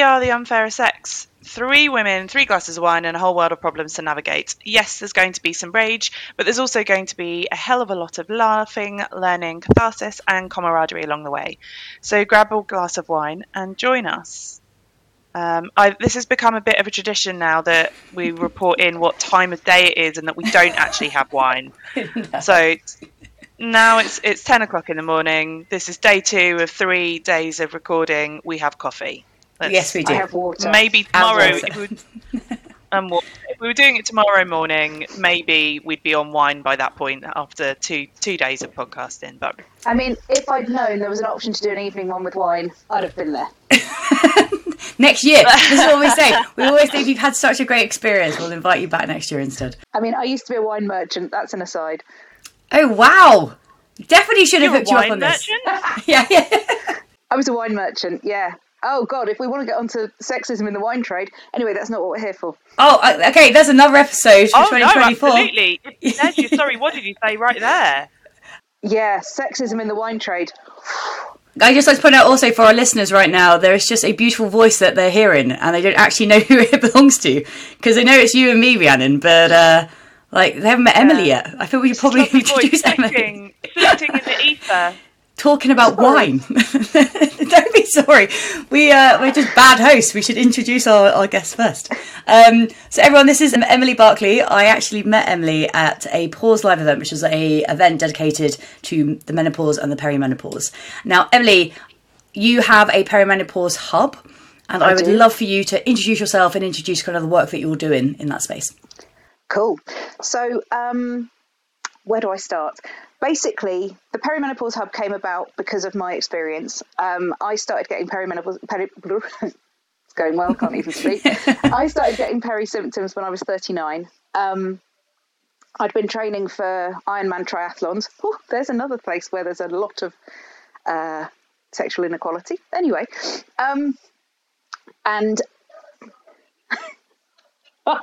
We are the Unfairer Sex. Three women, three glasses of wine, and a whole world of problems to navigate. Yes, there's going to be some rage, but there's also going to be a hell of a lot of laughing, learning, catharsis, and camaraderie along the way. So grab a glass of wine and join us. Um, I, this has become a bit of a tradition now that we report in what time of day it is and that we don't actually have wine. no. So now it's it's ten o'clock in the morning. This is day two of three days of recording. We have coffee. Let's, yes, we do. I have water. Maybe tomorrow. If we, um, if we were doing it tomorrow morning, maybe we'd be on wine by that point after two two days of podcasting. But I mean, if I'd known there was an option to do an evening one with wine, I'd have been there. next year. This is what we say. We always think you've had such a great experience. We'll invite you back next year instead. I mean, I used to be a wine merchant. That's an aside. Oh wow! Definitely should have hooked you up on merchant? this. yeah, yeah. I was a wine merchant. Yeah. Oh God! If we want to get onto sexism in the wine trade, anyway, that's not what we're here for. Oh, okay. There's another episode for oh, 2024. No, absolutely. sorry, what did you say right there? Yeah, sexism in the wine trade. I just like to point out also for our listeners right now, there is just a beautiful voice that they're hearing, and they don't actually know who it belongs to because they know it's you and me, Rhiannon, but uh, like they haven't met yeah. Emily yet. I feel we should probably introduce Emily. Floating in the ether talking about sorry. wine. Don't be sorry. We uh, we're just bad hosts. We should introduce our, our guests first. Um, so everyone, this is Emily Barclay. I actually met Emily at a Pause Live event, which was a event dedicated to the menopause and the perimenopause. Now, Emily, you have a perimenopause hub, and I, I would do. love for you to introduce yourself and introduce kind of the work that you're doing in that space. Cool. So, um, where do I start? Basically, the Perimenopause Hub came about because of my experience. Um, I started getting perimenopause. Peri, it's going well, can't even speak. I started getting peri symptoms when I was 39. Um, I'd been training for Ironman triathlons. Oh, there's another place where there's a lot of uh, sexual inequality. Anyway, um, and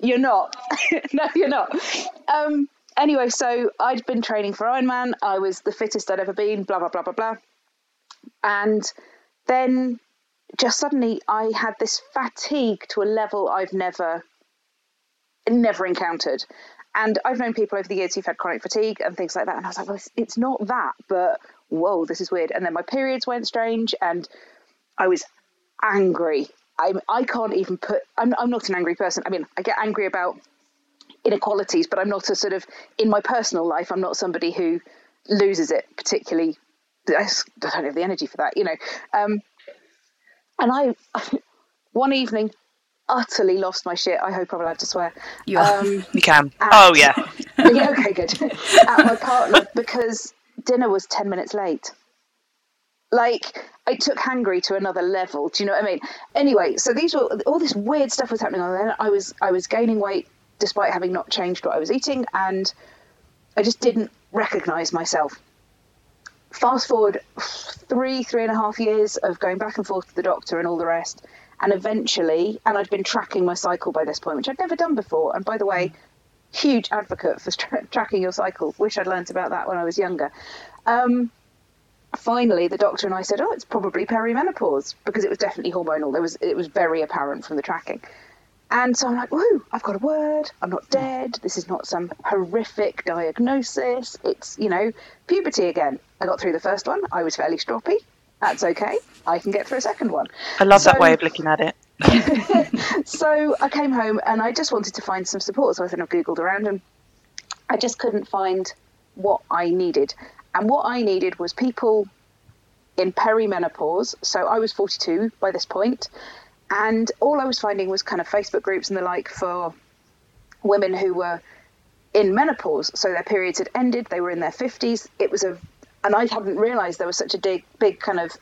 you're not. no, you're not. Um, anyway, so I'd been training for Ironman. I was the fittest I'd ever been, blah, blah, blah, blah, blah. And then just suddenly I had this fatigue to a level I've never, never encountered. And I've known people over the years who've had chronic fatigue and things like that. And I was like, well, it's, not that, but whoa, this is weird. And then my periods went strange and I was angry. I, I can't even put, I'm, I'm not an angry person. I mean, I get angry about inequalities, but I'm not a sort of in my personal life. I'm not somebody who loses it particularly. I don't have the energy for that, you know. Um, and I, one evening, utterly lost my shit. I hope I'm allowed to swear. You, um, you can. At, oh yeah. yeah. Okay, good. At my partner because dinner was ten minutes late. Like I took hangry to another level. Do you know what I mean? Anyway, so these were all this weird stuff was happening on there. I was I was gaining weight despite having not changed what I was eating, and I just didn't recognize myself. Fast forward three, three and a half years of going back and forth to the doctor and all the rest, and eventually, and I'd been tracking my cycle by this point, which I'd never done before. And by the way, huge advocate for tra- tracking your cycle. Wish I'd learnt about that when I was younger. Um, finally, the doctor and I said, "Oh, it's probably perimenopause," because it was definitely hormonal. There was it was very apparent from the tracking. And so I'm like, whoo, I've got a word. I'm not dead. This is not some horrific diagnosis. It's, you know, puberty again. I got through the first one. I was fairly stroppy. That's okay. I can get through a second one. I love so, that way of looking at it. so I came home and I just wanted to find some support. So I kind of Googled around and I just couldn't find what I needed. And what I needed was people in perimenopause. So I was 42 by this point and all I was finding was kind of Facebook groups and the like for women who were in menopause. So their periods had ended, they were in their 50s. It was a, and I hadn't realized there was such a big, big kind of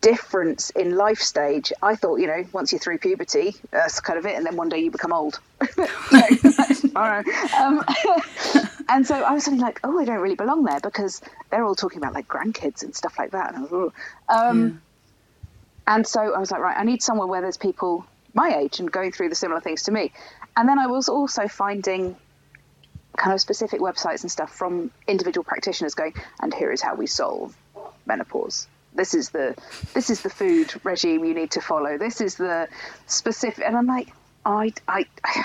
difference in life stage. I thought, you know, once you're through puberty, that's kind of it, and then one day you become old. um, and so I was suddenly like, oh, I don't really belong there because they're all talking about like grandkids and stuff like that. And I was, um, and so I was like, right, I need somewhere where there's people my age and going through the similar things to me. And then I was also finding kind of specific websites and stuff from individual practitioners going, and here is how we solve menopause. this is the this is the food regime you need to follow. This is the specific, and I'm like, I I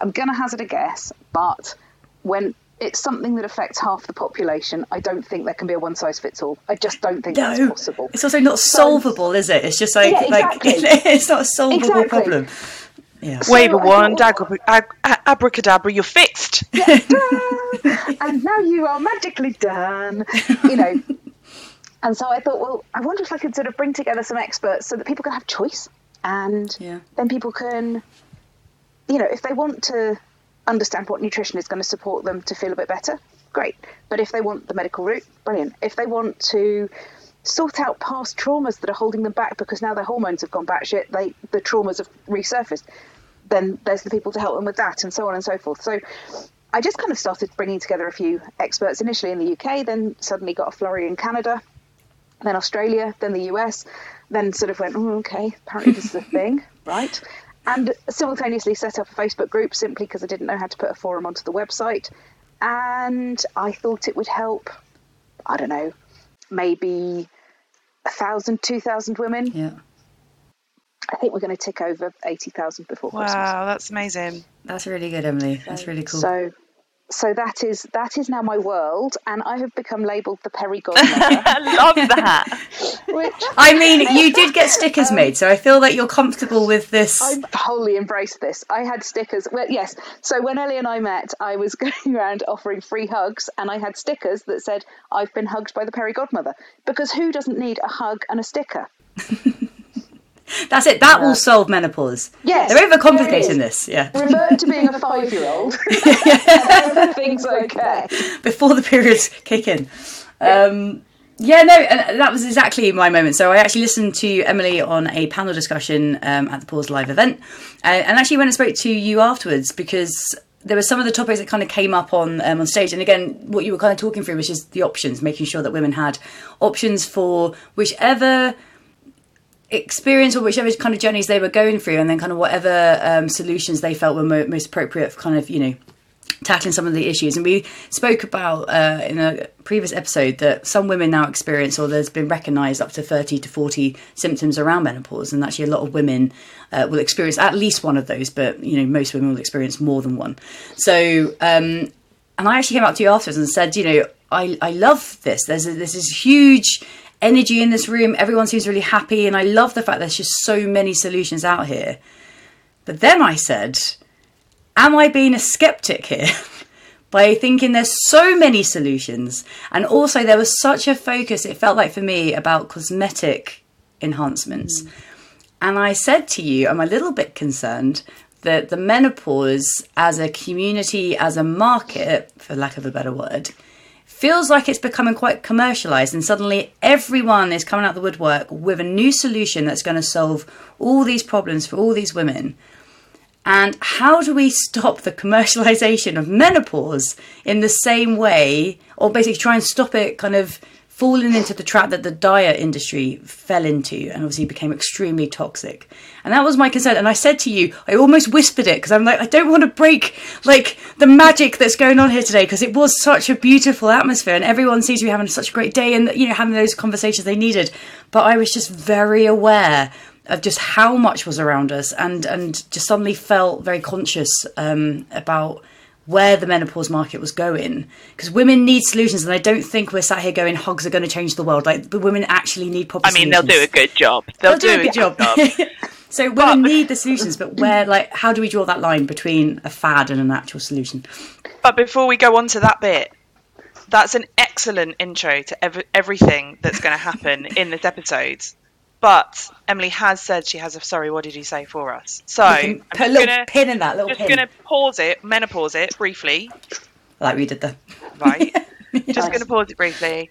I'm gonna hazard a guess, but when it's something that affects half the population, I don't think there can be a one size fits all. I just don't think that's possible. It's also not solvable, is it? It's just like Yeah, exactly. like it's not a solvable Exactly. problem. Yeah. Wave a I wand, thought, abra- ab- ab- abracadabra, you're fixed. and now you are magically done. You know. And so I thought, well, I wonder if I could sort of bring together some experts so that people can have choice, and Yeah. then people can, you know, if they want to understand what nutrition is going to support them to feel a bit better, great. But if they want the medical route, brilliant. If they want to sort out past traumas that are holding them back because now their hormones have gone batshit, they the traumas have resurfaced, then there's the people to help them with that, and so on and so forth. So I just kind of started bringing together a few experts initially in the UK, then suddenly got a flurry in Canada, then Australia, then the US, then sort of went, oh, okay, apparently this is a thing, right? And simultaneously set up a Facebook group simply because I didn't know how to put a forum onto the website. And I thought it would help, I don't know, maybe a thousand, two thousand women. Yeah. I think we're going to tick over 80,000 before Christmas. Wow, that's amazing. That's really good, Emily. That's really cool. So, so that is that is now my world, and I have become labelled the Peri Godmother. I love that. which I mean, you did get stickers um, made, so I feel that you're comfortable with this. I wholly embraced this. I had stickers. Well, yes. So when Ellie and I met, I was going around offering free hugs, and I had stickers that said, "I've been hugged by the Peri Godmother." Because who doesn't need a hug and a sticker? That's it. That will solve menopause. Yes, They're overcomplicating this. Yeah. Revert to being a five-year-old. and everything's okay. before the periods kick in. Um, yeah, no, and that was exactly my moment. So I actually listened to Emily on a panel discussion um, at the Pause Live event, uh, and actually went and spoke to you afterwards because there were some of the topics that kind of came up on um, on stage. And again, what you were kind of talking through was just the options, making sure that women had options for whichever experience or whichever kind of journeys they were going through, and then kind of whatever um, solutions they felt were mo- most appropriate for kind of you know tackling some of the issues. And we spoke about uh, in a previous episode that some women now experience, or there's been recognised up to 30 to 40 symptoms around menopause, and actually a lot of women uh, will experience at least one of those, but you know most women will experience more than one. So, um, and I actually came up to you afterwards and said, you know, I I love this. There's a, this huge energy in this room. Everyone seems really happy, and I love the fact there's just so many solutions out here. But then I said, am I being a skeptic here? By thinking there's so many solutions, and also there was such a focus, it felt like for me, about cosmetic enhancements. Mm. And I said to you, I'm a little bit concerned that the menopause as a community, as a market, for lack of a better word, feels like it's becoming quite commercialized and suddenly everyone is coming out the woodwork with a new solution that's going to solve all these problems for all these women. And how do we stop the commercialization of menopause in the same way, or basically try and stop it kind of falling into the trap that the diet industry fell into and obviously became extremely toxic? And that was my concern. And I said to you, I almost whispered it because I'm like, I don't want to break like the magic that's going on here today because it was such a beautiful atmosphere and everyone seems to be having such a great day and you know having those conversations they needed. But I was just very aware of just how much was around us and and just suddenly felt very conscious um, about where the menopause market was going because women need solutions and I don't think we're sat here going hogs are going to change the world like the women actually need proper I mean, they'll do a good job. They'll, They'll do a good job. so women need the solutions but where like how do we draw that line between a fad and an actual solution But before we go on to that bit, that's an excellent intro to ev- everything that's going to happen in this episode. But Emily has said she has a sorry. What did you say for us? So You I'm put a just little gonna pin in that little just pin gonna pause it, menopause it briefly, like we did the right? just gonna pause it briefly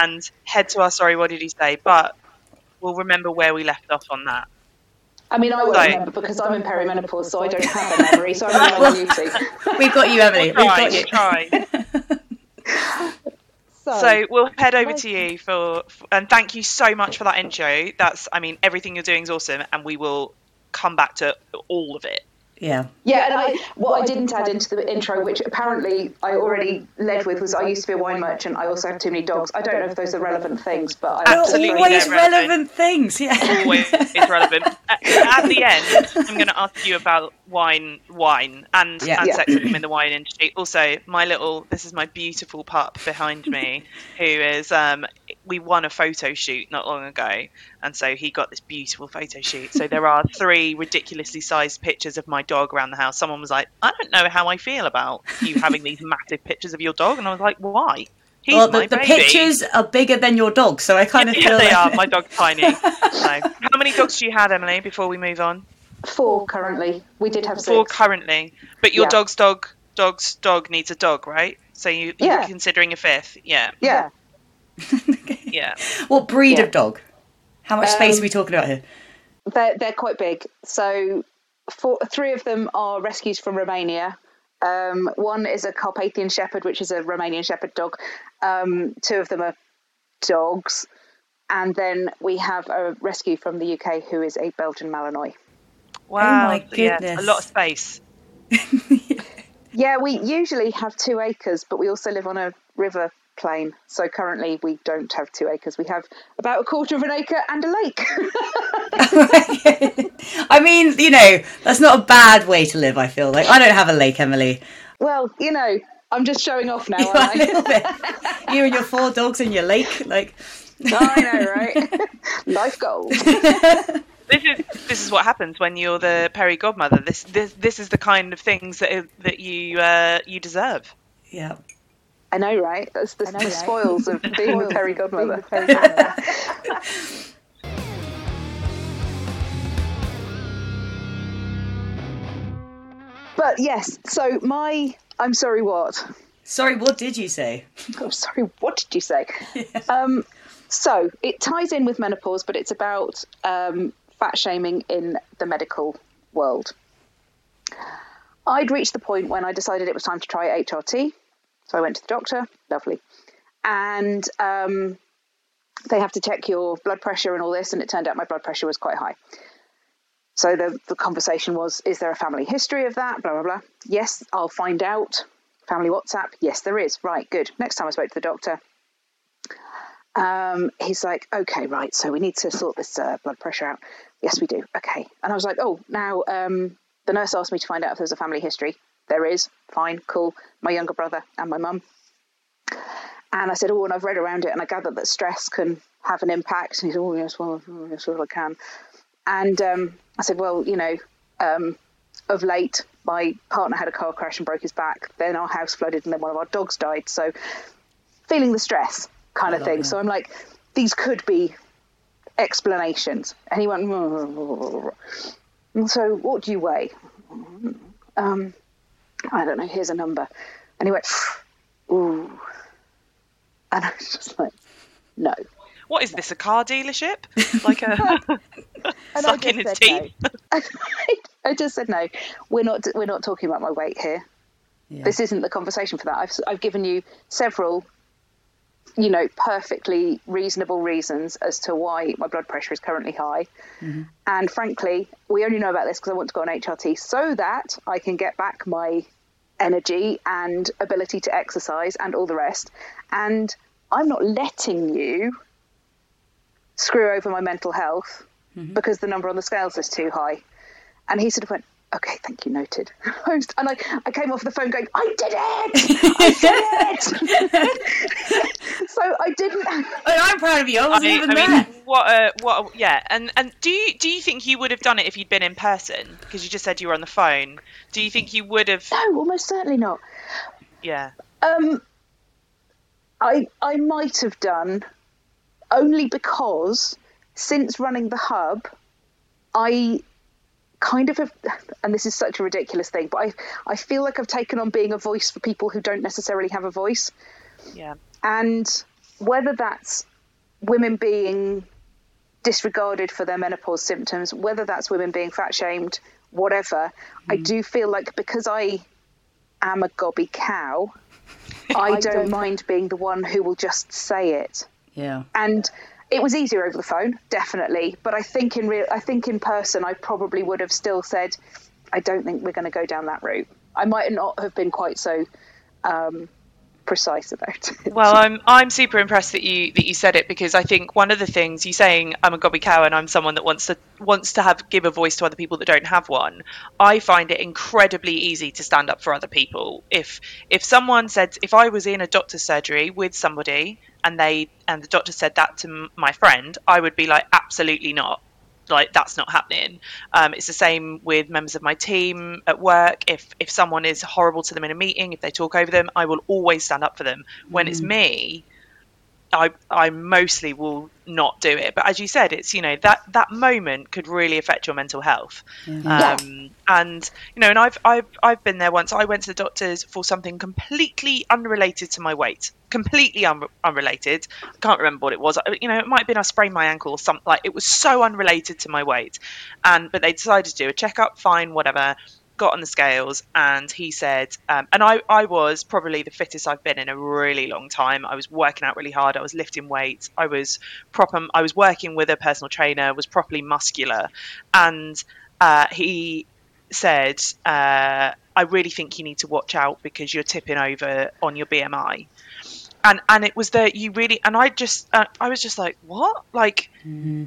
and head to our sorry. What did you say? But we'll remember where we left off on that. I mean, I won't Right. remember because I'm in perimenopause, so I don't have a memory. So I'm relying on you two. we've got you Emily we've Try, got you try. So we'll head over to you for, for, and thank you so much for that intro. That's, I mean, everything you're doing is awesome, and we will come back to all of it. Yeah. Yeah, and I what I didn't add into the intro, which apparently I already led with, was I used to be a wine merchant. I also have too many dogs. I don't know if those are relevant things, but I Absolutely always relevant. relevant things. Yeah. always is relevant. At, at the end, I'm going to ask you about wine, wine, and, Yeah. and Yeah. sexism in the wine industry. Also, my little, this is my beautiful pup behind me, who is, um, we won a photo shoot not long ago, and so he got this beautiful photo shoot. So there are three ridiculously sized pictures of my dog around the house. Someone was like, I don't know how I feel about you having these massive pictures of your dog, and I was like, why? He's well, the, the pictures are bigger than your dog, so I kind of Yeah, feel they like are. My dog's tiny. So, how many dogs do you have, Emily? Before we move on, four currently. We did have four six. currently, but your Yeah. dog's dog, dog's dog needs a dog, right? So you, you're Yeah. considering a fifth? Yeah, Yeah. yeah. what breed Yeah. of dog? How much space Um, are we talking about here? They're they're quite big. So four, three of them are rescues from Romania. Um, one is a Carpathian Shepherd, which is a Romanian Shepherd dog. Um, two of them are dogs, and then we have a rescue from the UK who is a Belgian Malinois. Wow. my yeah, a lot of space. Yeah, we usually have two acres, but we also live on a river plain. So currently we don't have two acres. We have about a quarter of an acre and a lake. I mean, you know, that's not a bad way to live. I feel like I don't have a lake, Emily. well, you know, I'm just showing off now, You are a aren't I? little bit. You and your four dogs and your lake, like. I know, right? Life goals. This is this is what happens when you're the Peri godmother. This this this is the kind of things that that you uh, you deserve. Yeah. I know, right? That's the, the right? spoils of being the Peri godmother. But yes, so my I'm sorry, what? Sorry, what did you say? I'm sorry, what did you say? Um, so it ties in with menopause, but it's about um, fat shaming in the medical world. I'd reached the point when I decided it was time to try HRT. So I went to the doctor, lovely. And um, they have to check your blood pressure and all this, and it turned out my blood pressure was quite high. So the, the conversation was, is there a family history of that? Blah, blah, blah. Yes, I'll find out. Family WhatsApp? Yes, there is. Right, good. Next time I spoke to the doctor, um, he's like, okay, right, so we need to sort this uh, blood pressure out. Yes, we do. Okay. And I was like, oh, now um, the nurse asked me to find out if there's a family history. There is. Fine, cool. My younger brother and my mum. And I said, oh, and I've read around it and I gathered that stress can have an impact. And he said, oh, yes, well, yes, well I can. And um, I said, well, you know, um, of late, my partner had a car crash and broke his back. Then our house flooded and then one of our dogs died. So feeling the stress kind of thing. So I'm like, these could be explanations. And he went, and so what do you weigh? Um, I don't know. Here's a number. And he went, ooh. And I was just like, no. What is this? A car dealership? Like a And I his just said teeth? I just said no. We're not. We're not talking about my weight here. Yeah. This isn't the conversation for that. I've I've given you several, you know, perfectly reasonable reasons as to why my blood pressure is currently high. Mm-hmm. And frankly, we only know about this because I want to go on HRT so that I can get back my energy and ability to exercise and all the rest. And I'm not letting you screw over my mental health mm-hmm. because the number on the scales is too high. And he sort of went, okay, thank you, noted. and I, I came off the phone going, I did it! I did it! so I didn't. Oh, I'm proud of you. I wasn't I, even I there. mean, what a what? A, yeah, and and do you do you think you would have done it if you'd been in person? Because you just said you were on the phone. Do you think you would have? No, almost certainly not. Yeah. Um, I I might have done only because since running the hub, I kind of and this is such a ridiculous thing, but I I feel like I've taken on being a voice for people who don't necessarily have a voice, Yeah. and whether that's women being disregarded for their menopause symptoms, whether that's women being fat shamed, whatever, I mm. do feel like because I am a gobby cow, I, don't, don't- mind being the one who will just say it. Yeah. And it was easier over the phone, definitely. But I think in real, I think in person, I probably would have still said, I don't think we're going to go down that route. I might not have been quite so um, precise about it. Well, I'm I'm super impressed that you that you said it because I think one of the things you saying I'm a gobby cow and I'm someone that wants to wants to have give a voice to other people that don't have one. I find it incredibly easy to stand up for other people. If if someone said if I was in a doctor's surgery with somebody and they and the doctor said that to m- my friend, I would be like absolutely not like that's not happening. Um, it's the same with members of my team at work. If if someone is horrible to them in a meeting, if they talk over them, I will always stand up for them. When it's me, I I mostly will not do it. But as you said, it's you know that that moment could really affect your mental health. Yeah. Um, and you know, and I've I've I've been there once. I went to the doctors for something completely unrelated to my weight, completely un- unrelated. I can't remember what it was. You know, it might have been I sprained my ankle or something. Like it was so unrelated to my weight, and but they decided to do a checkup. Fine, whatever got on the scales and he said um, and I, I was probably the fittest i've been in a really long time. I was working out really hard. I was lifting weights. I was proper i was working with a personal trainer was properly muscular. And uh, he said uh, i really think you need to watch out because you're tipping over on your bmi and and it was that you really and I just uh, I was just like what? Like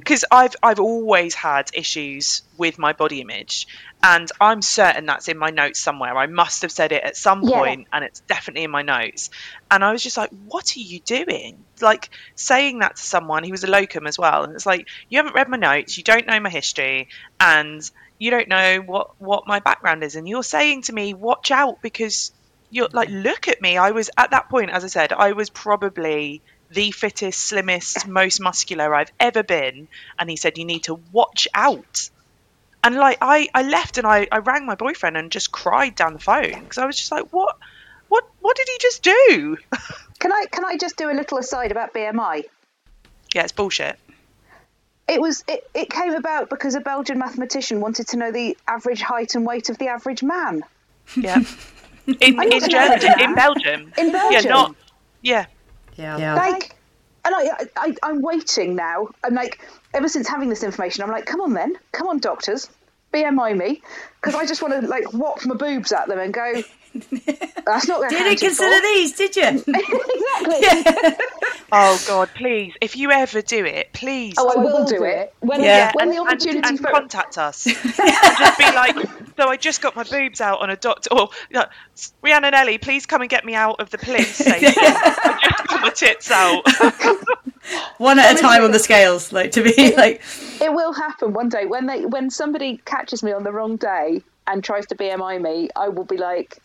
because I've I've always had issues with my body image and I'm certain that's in my notes somewhere. I must have said it at some Yeah. point and it's definitely in my notes. And I was just like what are you doing? Like saying that to someone he was a locum as well and it's like you haven't read my notes you don't know my history and you don't know what what my background is and you're saying to me watch out because you're like look at me. I was at that point as i said i was probably the fittest slimmest most muscular i've ever been. And he said you need to watch out. And like i i left and i i rang my boyfriend and just cried down the phone because i was just like what what what did he just do? Can I can I just do a little aside about BMI? yeah it's bullshit. It was it, it came about because a Belgian mathematician wanted to know the average height and weight of the average man. yeah in I in, Germany, aware of in belgium In yeah Belgium. not yeah Yeah. Like and I, I I'm waiting now. I'm like ever since having this information, I'm like, come on then, come on doctors, BMI me, because I just want to like whop my boobs at them and go. That's not. Didn't consider these, did you? exactly. Oh God, please! If you ever do it, please. Oh, I will do it when Yeah. when and, the opportunity and for contact us. and just be like, so I just got my boobs out on a doctor. Or like, and Ellie, please come and get me out of the police station. I just got my tits out. One at a time on the scales, like to be like, it will happen one day when they when somebody catches me on the wrong day and tries to BMI me, I will be like,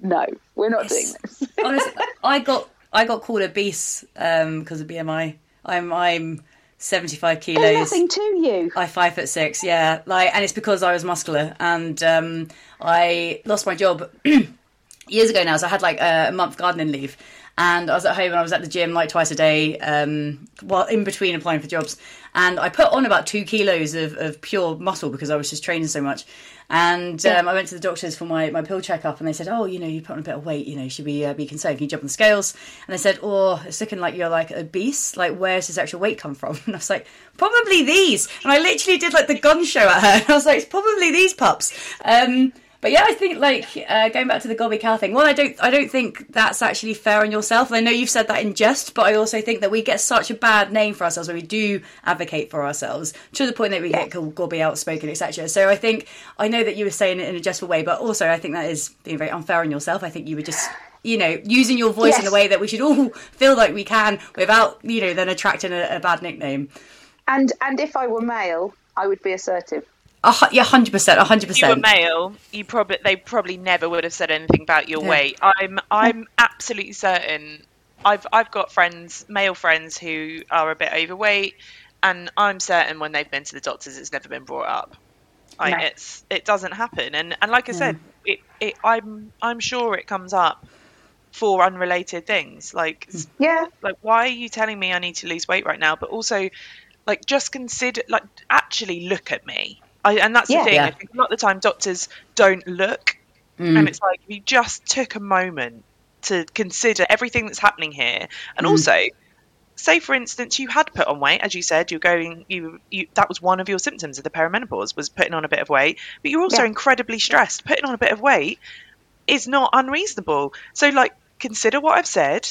no, we're not doing this. honestly, I got I got called obese um, because of BMI. I'm I'm 75 There's kilos. nothing to you. I five foot six, yeah. Like, and it's because I was muscular, and um, I lost my job years ago now. So I had like a month gardening leave, and I was at home and I was at the gym like twice a day, um, while in between applying for jobs. And I put on about two kilos of, of pure muscle because I was just training so much. And um, I went to the doctors for my, my pill checkup, and they said, "Oh, you know, you put on a bit of weight. You know, should we uh, be concerned? Can you jump on the scales?" And they said, "Oh, it's looking like you're like obese. Like, where's this extra weight come from?" And I was like, "Probably these." And I literally did like the gun show at her. And I was like, "It's probably these pups." Um, but yeah, I think like uh, going back to the gobby cow thing. Well, I don't, I don't think that's actually fair on yourself. I know you've said that in jest, but I also think that we get such a bad name for ourselves when we do advocate for ourselves to the point that we get called gobby, outspoken, etc. So I think I know that you were saying it in a jestful way, but also I think that is being very unfair on yourself. I think you were just. You know, using your voice in a way that we should all feel like we can without, you know, then attracting a, a bad nickname. And and if I were male, I would be assertive. A yeah, hundred percent, hundred If you were male, you probably they probably never would have said anything about your Yeah. weight. I'm I'm absolutely certain. I've I've got friends, male friends who are a bit overweight, and I'm certain when they've been to the doctors, it's never been brought up. I, No. It's it doesn't happen, and and like I said, mm. it, it I'm I'm sure it comes up for unrelated things like mm. Yeah. like why are you telling me i need to lose weight right now but also like just consider like actually look at me I, and that's Yeah. the thing Yeah. i think a lot of the time doctors don't look. Mm. And it's like if you just took a moment to consider everything that's happening here. And mm. also say for instance you had put on weight as you said you're going you, you that was one of your symptoms of the perimenopause was putting on a bit of weight. But you're also Yeah. incredibly stressed. Putting on a bit of weight is not unreasonable. So like consider what i've said.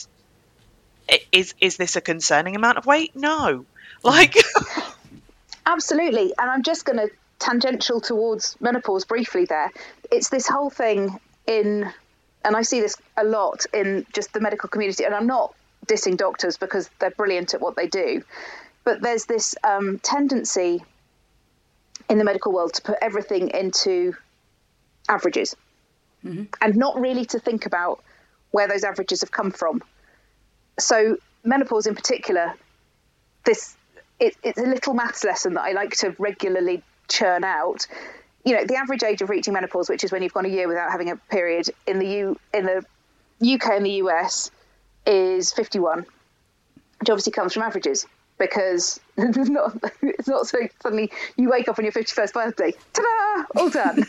Is is this a concerning amount of weight? No. Mm. Like Absolutely. And I'm just going to tangential towards menopause briefly there. It's this whole thing in, and I see this a lot in just the medical community, and I'm not dissing doctors because they're brilliant at what they do, but there's this um, tendency in the medical world to put everything into averages and not really to think about where those averages have come from. So, menopause in particular, this it, it's a little maths lesson that I like to regularly churn out. You know, the average age of reaching menopause, which is when you've gone a year without having a period in the U in the UK and the US, is 51, which obviously comes from averages because it's not it's not so suddenly you wake up on your 51st birthday, ta-da, all done.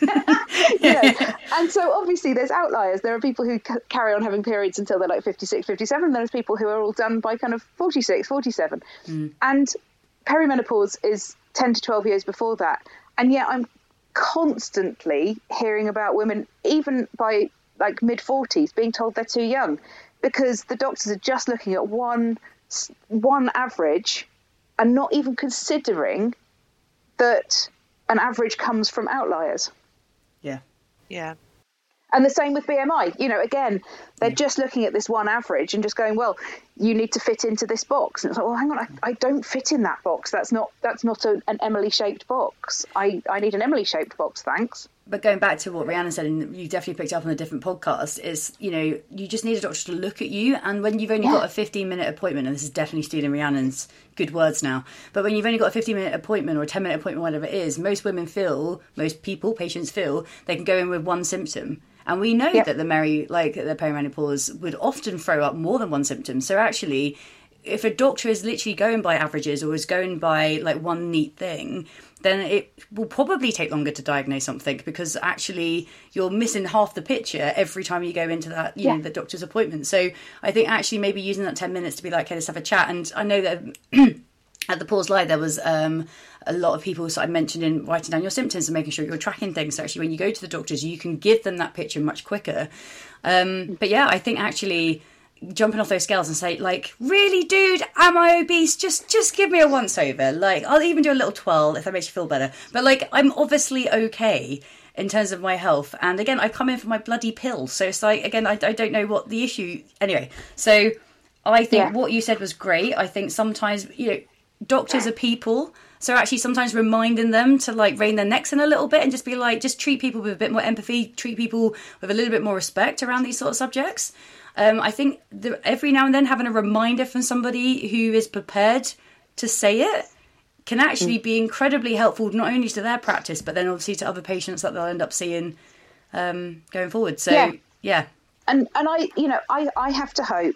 you know? And so obviously there's outliers. There are people who c- carry on having periods until they're like 56, 57. There's people who are all done by kind of 46, 47. Mm. And perimenopause is 10 to 12 years before that. And yet I'm constantly hearing about women, even by like mid 40s, being told they're too young because the doctors are just looking at one one average and not even considering that an average comes from outliers. Yeah. yeah And the same with BMI. You know, again, they're just looking at this one average and just going, well, you need to fit into this box. And it's like, well, hang on, I, I don't fit in that box. That's not that's not a, an Emily shaped box. I, I need an Emily shaped box, thanks. But going back to what Rhiannon said, and you definitely picked up on a different podcast, is you know you just need a doctor to look at you, and when you've only got a 15 minute appointment, and this is definitely stealing Rhiannon's good words now, but when you've only got a 15 minute appointment or a 10 minute appointment, whatever it is, most women feel, most people, patients feel, they can go in with one symptom. And we know Yep. that the Mary, like the perimenopause, would often throw up more than one symptom. So actually, if a doctor is literally going by averages or is going by like one neat thing, then it will probably take longer to diagnose something because actually you're missing half the picture every time you go into that you know Yeah. the doctor's appointment. So I think actually maybe using that ten minutes to be like, okay, let's have a chat. And I know that at the pause live there was um, a lot of people so I mentioned in writing down your symptoms and making sure you're tracking things. So actually when you go to the doctors, you can give them that picture much quicker. Um, but yeah, I think actually jumping off those scales and say like really dude? Am i obese? Just just give me a once over. Like i'll even do a little twirl if that makes you feel better. But like i'm obviously okay in terms of my health. And again i come in for my bloody pill. So it's like again i, I don't know what the issue anyway. So i think Yeah. what you said was great. I think sometimes you know doctors are people. So actually sometimes reminding them to like rein their necks in a little bit and just be like just treat people with a bit more empathy treat people with a little bit more respect around these sort of subjects um, i think the, every now and then having a reminder from somebody who is prepared to say it can actually be incredibly helpful not only to their practice but then obviously to other patients that they'll end up seeing um, going forward so Yeah. yeah and and I you know I I have to hope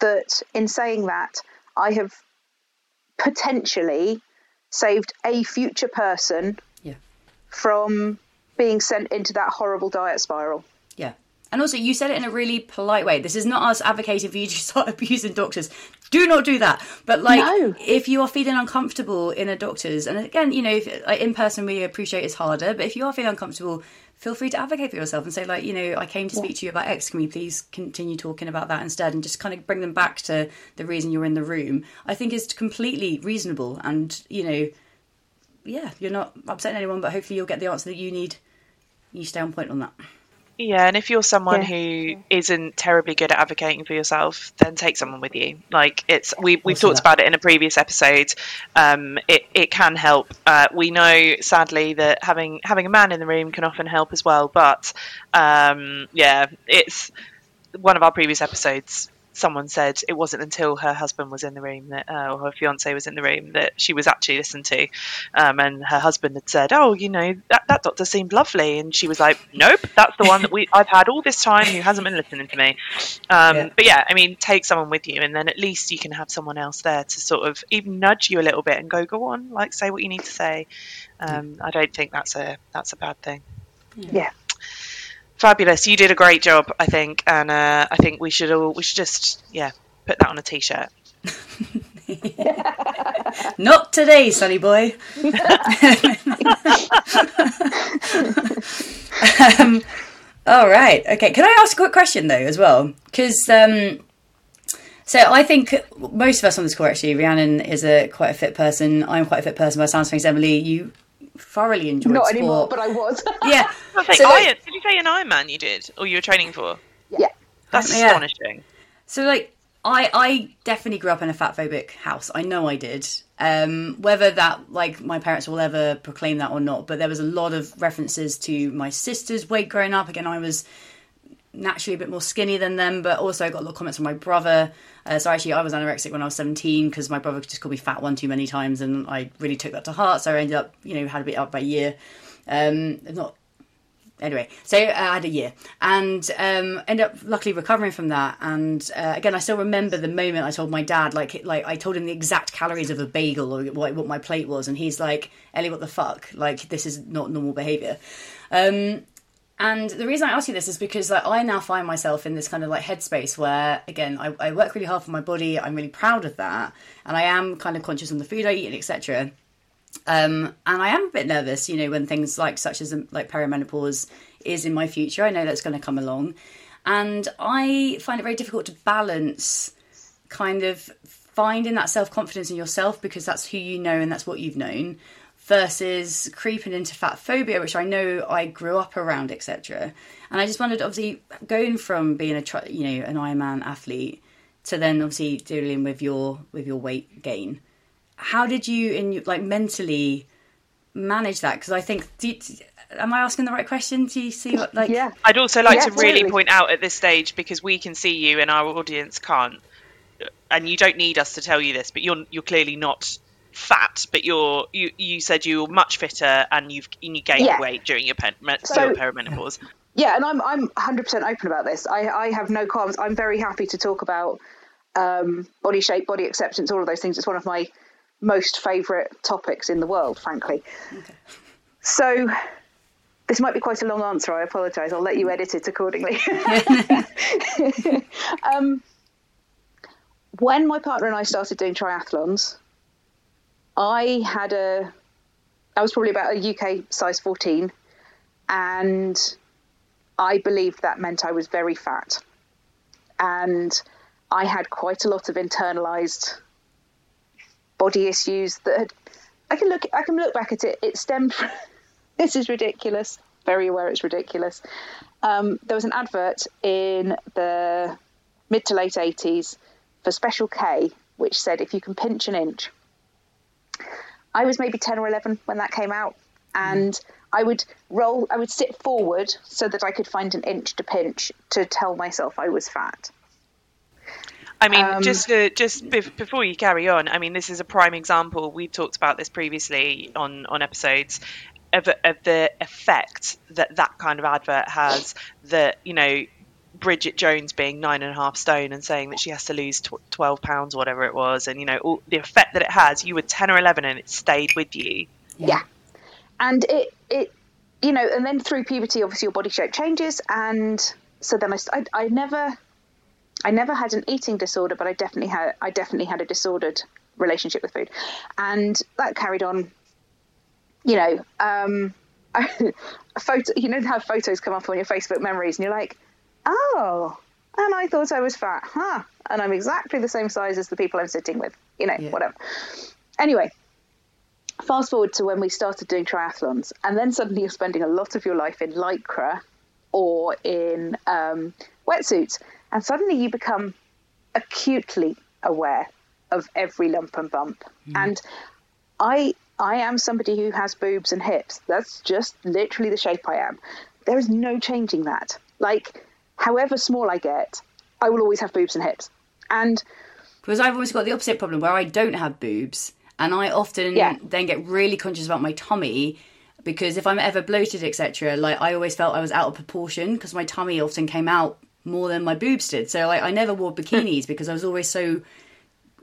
that in saying that I have potentially saved a future person yeah from being sent into that horrible diet spiral. Yeah. And also, you said it in a really polite way. This is not us advocating for you to start abusing doctors. Do not do that. But like, No. if you are feeling uncomfortable in a doctor's, and again, you know, if, like, in person we appreciate it's harder, but if you are feeling uncomfortable, feel free to advocate for yourself and say like, you know, I came to speak to you about X. Can we please continue talking about that instead, and just kind of bring them back to the reason you're in the room? I think is completely reasonable, and you know, yeah, you're not upsetting anyone, but hopefully you'll get the answer that you need. You stay on point on that. Yeah, and if you're someone Yeah. who isn't terribly good at advocating for yourself, then take someone with you. Like it's we we've talked that. about it in a previous episode. Um, it it can help. Uh, we know sadly that having having a man in the room can often help as well. But um, yeah, it's one of our previous episodes. Someone said it wasn't until her husband was in the room that, uh, or her fiance was in the room, that she was actually listened to. Um, and her husband had said, "Oh, you know, that, that doctor seemed lovely," and she was like, "Nope, that's the one that we I've had all this time who hasn't been listening to me." Um, Yeah. But yeah, I mean, take someone with you, and then at least you can have someone else there to sort of even nudge you a little bit and go, "Go on, like say what you need to say." Um, I don't think that's a that's a bad thing. Yeah. Fabulous, you did a great job, I think, and uh, I think we should all we should just yeah put that on a t-shirt. Not today, sonny boy. um, all right. Okay. Can I ask a quick question though, as well? Because um, so I think most of us on this call actually, Rhiannon is a quite a fit person. I'm quite a fit person. By sounds things, Emily, you thoroughly enjoyed Not sport. anymore, but I was. yeah. I think So, like- Iron, did you say an Ironman you did, or you were training for? yeah. That's Yeah. astonishing. So like I I definitely grew up in a fat phobic house. I know I did. Um, whether that like my parents will ever proclaim that or not, but there was a lot of references to my sister's weight growing up. Again, I was naturally a bit more skinny than them, but also I got a lot of comments from my brother. Uh, so actually, I was anorexic when I was 17 because my brother just called me fat one too many times, and I really took that to heart. So I ended up, you know, had a bit up by a year. Um, not anyway, so uh, I had a year and um, ended up luckily recovering from that. And uh, again, I still remember the moment I told my dad, like, like I told him the exact calories of a bagel or what, what my plate was, and he's like, "Ellie, what the fuck? Like, this is not normal behavior." Um, and the reason I ask you this is because like I now find myself in this kind of like headspace where again I, I work really hard for my body. I'm really proud of that, and I am kind of conscious on the food I eat and etc. Um, and I am a bit nervous, you know, when things like such as um, like perimenopause is in my future. I know that's going to come along, and I find it very difficult to balance kind of finding that self confidence in yourself because that's who you know and that's what you've known, versus creeping into fat phobia, which I know I grew up around, etc. And I just wondered, obviously, going from being a tri- you know an Ironman athlete to then obviously dealing with your with your weight gain how did you in like mentally manage that because i think do you, am i asking the right question do you see what like Yeah. I'd also like Yeah, to really totally. point out at this stage because we can see you and our audience can't, and you don't need us to tell you this, but you're you're clearly not fat, but you're you you said you were much fitter and you've and you gained Yeah. weight during your, pen, me- So- your perimenopause. Yeah, and I'm I'm 100% open about this. I I have no qualms. I'm very happy to talk about um, body shape, body acceptance, all of those things. It's one of my most favourite topics in the world, frankly. So this might be quite a long answer. I apologise. I'll let you edit it accordingly. um, when my partner and I started doing triathlons, I had a I was probably about a UK size 14 and I believed that meant I was very fat. And I had quite a lot of internalized body issues that had, I can look I can look back at it. It stemmed from this is ridiculous. Very aware it's ridiculous. Um, there was an advert in the mid to late 80s for Special K, which said if you can pinch an inch. I was maybe 10 or 11 when that came out, and I would roll, I would sit forward so that I could find an inch to pinch to tell myself I was fat. I mean, Um, just to, just before you carry on, I mean, this is a prime example. We've talked about this previously on on episodes of, of the effect that that kind of advert has. That you know, Bridget Jones being nine and a half stone and saying that she has to lose tw- twelve pounds, whatever it was, and you know, all, the effect that it has. You were ten or eleven, and it stayed with you. Yeah. And it, it, you know, and then through puberty, obviously your body shape changes. And so then I, I, I never, I never had an eating disorder, but I definitely had, I definitely had a disordered relationship with food. And that carried on, you know, um, photo, you know how photos come up on your Facebook memories and you're like, oh, and I thought I was fat, huh? And I'm exactly the same size as the people I'm sitting with, you know, Yeah. whatever. Anyway, fast forward to when we started doing triathlons, and then suddenly you're spending a lot of your life in lycra or in um, wetsuits, and suddenly you become acutely aware of every lump and bump. And I I am somebody who has boobs and hips. That's just literally the shape I am. There is no changing that. Like, however small I get, I will always have boobs and hips. And because I've always got the opposite problem where I don't have boobs, and I often Yeah. then get really conscious about my tummy because if I'm ever bloated, etc., like I always felt I was out of proportion because my tummy often came out more than my boobs did. So like I never wore bikinis because I was always so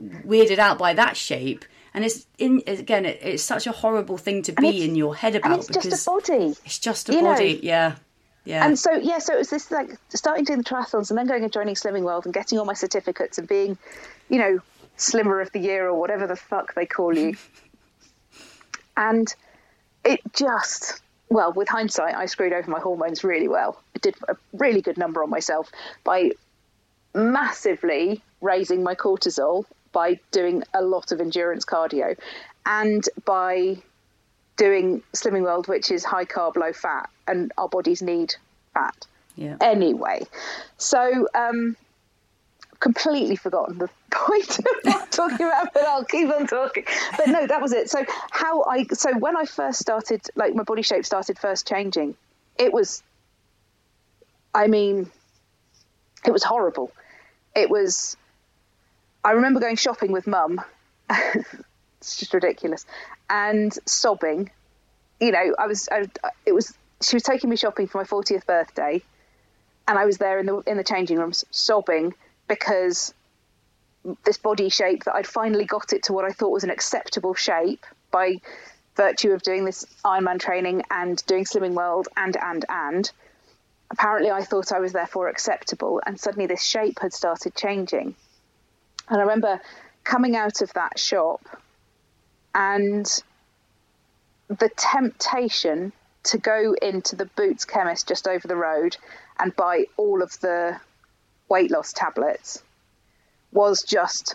weirded out by that shape. And it's in again, it, it's such a horrible thing to be in your head about it's because just a body. it's just a you know. body. Yeah, yeah. And so yeah, so it was this like starting doing the triathlons and then going and joining Slimming World and getting all my certificates and being, you know, slimmer of the year or whatever the fuck they call you. and it just, well, with hindsight, I screwed over my hormones really well. I did a really good number on myself by massively raising my cortisol by doing a lot of endurance cardio and by doing Slimming World, which is high carb, low fat, and our bodies need fat. Yeah. Anyway, so um, completely forgotten the point of what I'm talking about, but I'll keep on talking. But no, that was it. So how I so when I first started, like my body shape started first changing, it was, I mean, it was horrible. It was. I remember going shopping with mum. it's just ridiculous, and sobbing. You know, I was. I, it was. She was taking me shopping for my 40th birthday, and I was there in the in the changing rooms sobbing because this body shape that I'd finally got it to what I thought was an acceptable shape by virtue of doing this Ironman training and doing Slimming World and and and. Apparently, I thought I was therefore acceptable, and suddenly this shape had started changing. And I remember coming out of that shop and the temptation to go into the Boots chemist just over the road and buy all of the weight loss tablets was just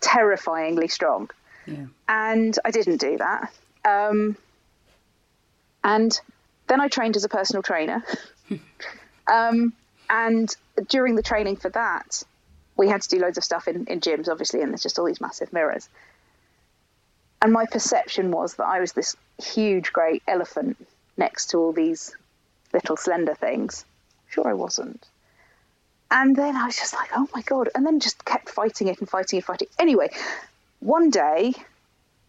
terrifyingly strong. Yeah. And I didn't do that. Um, and then I trained as a personal trainer. um, and during the training for that, we had to do loads of stuff in, in gyms, obviously, and there's just all these massive mirrors. And my perception was that I was this huge, great elephant next to all these little slender things. Sure, I wasn't. And then I was just like, oh my God. And then just kept fighting it and fighting and fighting. Anyway, one day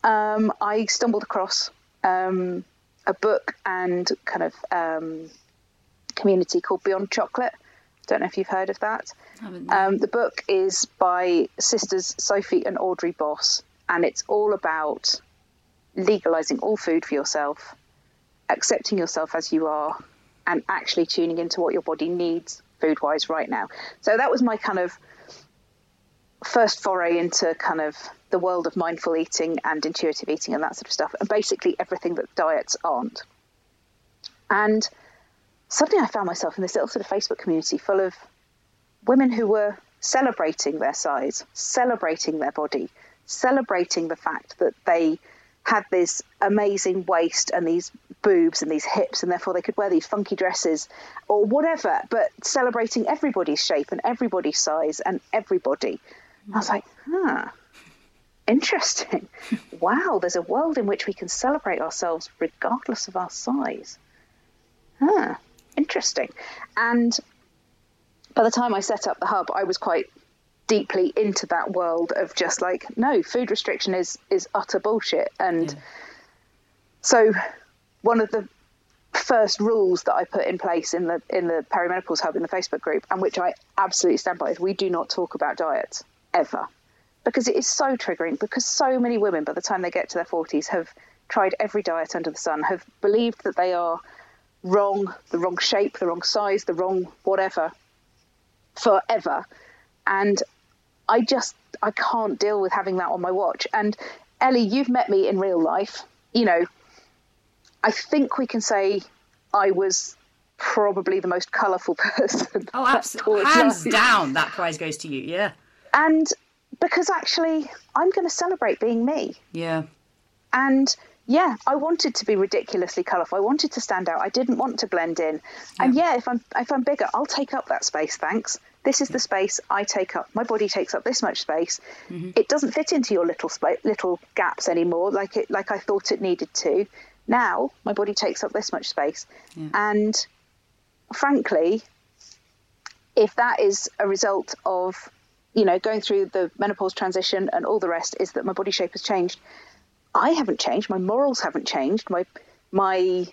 um, I stumbled across um, a book and kind of um, community called Beyond Chocolate. Don't know if you've heard of that. Um, the book is by sisters Sophie and Audrey Boss, and it's all about legalizing all food for yourself, accepting yourself as you are, and actually tuning into what your body needs food wise right now. So that was my kind of first foray into kind of the world of mindful eating and intuitive eating and that sort of stuff, and basically everything that diets aren't. And suddenly I found myself in this little sort of Facebook community full of women who were celebrating their size, celebrating their body, celebrating the fact that they had this amazing waist and these boobs and these hips, and therefore they could wear these funky dresses or whatever, but celebrating everybody's shape and everybody's size and everybody. I was like, huh, interesting. wow, there's a world in which we can celebrate ourselves regardless of our size. Huh, interesting. And by the time I set up the hub, I was quite deeply into that world of just like no food restriction is is utter bullshit. And Yeah. so one of the first rules that I put in place in the in the perimenopause hub in the Facebook group and which I absolutely stand by is we do not talk about diets ever. Because it is so triggering because so many women by the time they get to their 40s have tried every diet under the sun have believed that they are wrong the wrong shape the wrong size the wrong whatever forever. And I just I can't deal with having that on my watch. And Ellie, you've met me in real life. You know, I think we can say I was probably the most colourful person. Oh, absolutely. Hands down, that prize goes to you. Yeah. And because actually, I'm going to celebrate being me. Yeah. And yeah, I wanted to be ridiculously colourful. I wanted to stand out. I didn't want to blend in. And yeah, if I'm if I'm bigger, I'll take up that space. Thanks. This is the mm-hmm. space I take up. My body takes up this much space. Mm-hmm. It doesn't fit into your little little gaps anymore, like it like I thought it needed to. Now my body takes up this much space, and frankly, if that is a result of you know going through the menopause transition and all the rest, is that my body shape has changed. I haven't changed. My morals haven't changed. My my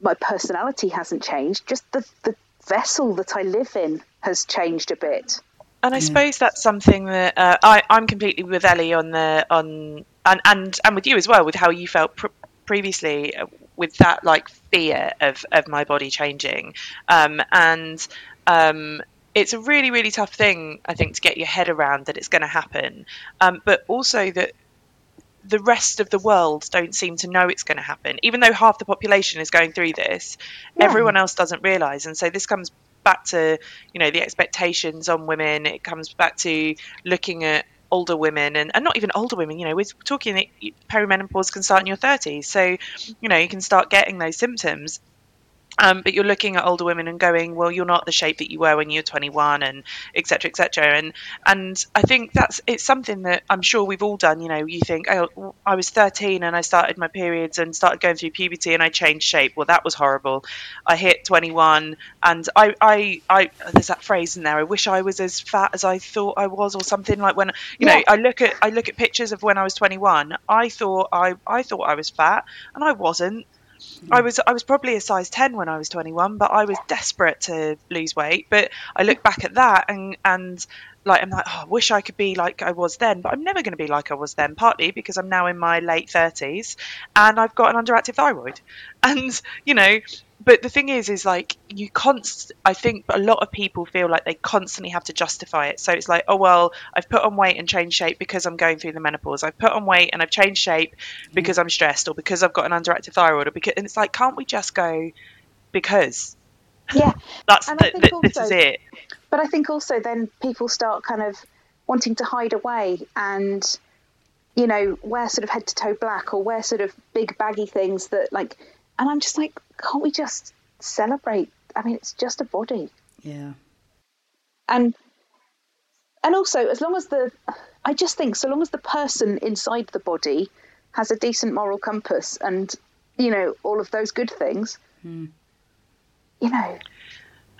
my personality hasn't changed. Just the the vessel that I live in has changed a bit. And I suppose that's something that uh, I, I'm completely with Ellie on the on and and and with you as well with how you felt pr- previously uh, with that like fear of of my body changing, um, and um, it's a really really tough thing I think to get your head around that it's going to happen, um, but also that the rest of the world don't seem to know it's going to happen, even though half the population is going through this. Yeah. Everyone else doesn't realise, and so this comes back to you know the expectations on women. It comes back to looking at older women and, and not even older women you know we're talking that perimenopause can start in your 30s so you know you can start getting those symptoms um, but you're looking at older women and going, well, you're not the shape that you were when you were 21, and etc. etc. And and I think that's it's something that I'm sure we've all done. You know, you think, oh, I was 13 and I started my periods and started going through puberty and I changed shape. Well, that was horrible. I hit 21 and I I, I there's that phrase in there. I wish I was as fat as I thought I was, or something like when you know I look at I look at pictures of when I was 21. I thought I I thought I was fat and I wasn't. I mm. was I was probably a size 10 when I was 21 but I was desperate to lose weight. But I look back at that and and like I'm like oh, I wish I could be like I was then but I'm never going to be like I was then partly because I'm now in my late 30s and I've got an underactive thyroid. And you know but the thing is is like you const I think a lot of people feel like they constantly have to justify it. So it's like oh well I've put on weight and changed shape because I'm going through the menopause. I've put on weight and I've changed shape mm. because I'm stressed or because I've got an underactive thyroid or because and it's like can't we just go because? Yeah. that's And I the, think the, this is also- it. But I think also then people start kind of wanting to hide away and, you know, wear sort of head to toe black or wear sort of big baggy things that like, and I'm just like, can't we just celebrate? I mean, it's just a body. Yeah. And, and also as long as the, I just think so long as the person inside the body has a decent moral compass and, you know, all of those good things, you know,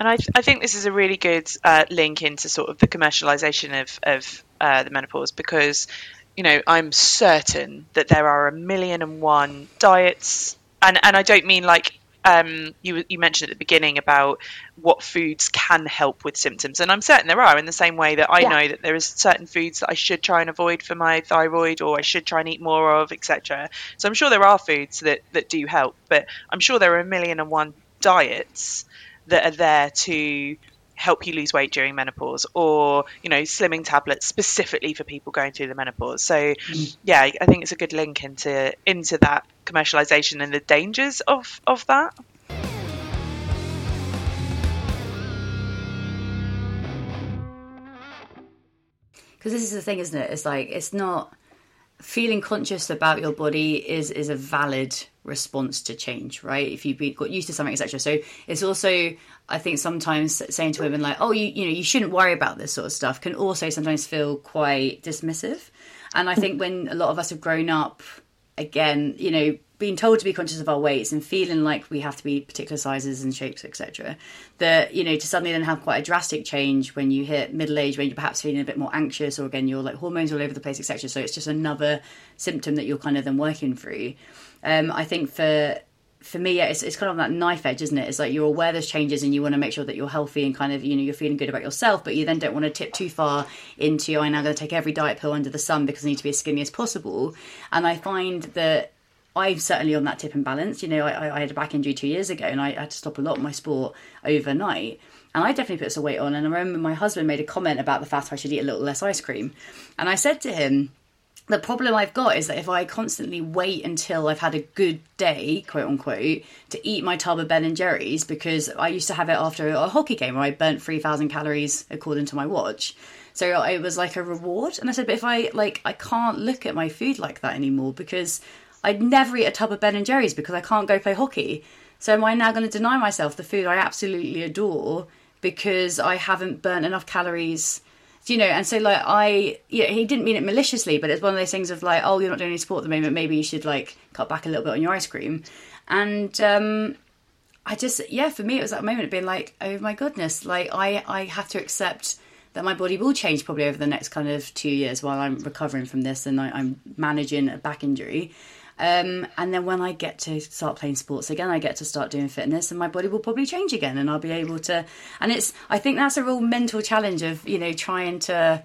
And I, I think this is a really good uh, link into sort of the commercialization of, of uh, the menopause because, you know, I'm certain that there are a million and one diets, and, and I don't mean like um, you you mentioned at the beginning about what foods can help with symptoms, and I'm certain there are. In the same way that I Yeah. know that there is certain foods that I should try and avoid for my thyroid, or I should try and eat more of, etc. So I'm sure there are foods that that do help, but I'm sure there are a million and one diets that are there to help you lose weight during menopause or you know slimming tablets specifically for people going through the menopause. So mm. yeah i think it's a good link into into that commercialization and the dangers of of that. Because this is the thing isn't it? It's like it's not feeling conscious about your body is is a valid response to change right? If you've got used to something etc so it's also i think sometimes saying to women like oh you you know you shouldn't worry about this sort of stuff can also sometimes feel quite dismissive. And i think when a lot of us have grown up again, you know, being told to be conscious of our weights and feeling like we have to be particular sizes and shapes, etc. That you know, to suddenly then have quite a drastic change when you hit middle age, when you're perhaps feeling a bit more anxious, or again, you're like hormones all over the place, etc. So it's just another symptom that you're kind of then working through. Um, I think for for me, yeah, it's, it's kind of that knife edge, isn't it? It's like you're aware there's changes and you want to make sure that you're healthy and kind of, you know, you're feeling good about yourself, but you then don't want to tip too far into, I'm now going to take every diet pill under the sun because I need to be as skinny as possible. And I find that I'm certainly on that tip and balance. You know, I, I had a back injury two years ago and I had to stop a lot of my sport overnight. And I definitely put some weight on. And I remember my husband made a comment about the fact I should eat a little less ice cream. And I said to him, the problem I've got is that if I constantly wait until I've had a good day, quote unquote, to eat my tub of Ben and Jerry's, because I used to have it after a hockey game where I burnt three thousand calories according to my watch. So it was like a reward, and I said, but if I like, I can't look at my food like that anymore because I'd never eat a tub of Ben and Jerry's because I can't go play hockey. So am I now going to deny myself the food I absolutely adore because I haven't burnt enough calories? Do you know, and so like I, yeah, he didn't mean it maliciously, but it's one of those things of like, oh, you're not doing any sport at the moment, maybe you should like cut back a little bit on your ice cream, and um, I just, yeah, for me it was that moment of being like, oh my goodness, like I, I have to accept that my body will change probably over the next kind of two years while I'm recovering from this and I, I'm managing a back injury. Um, and then when I get to start playing sports again, I get to start doing fitness, and my body will probably change again, and I'll be able to. And it's, I think that's a real mental challenge of you know trying to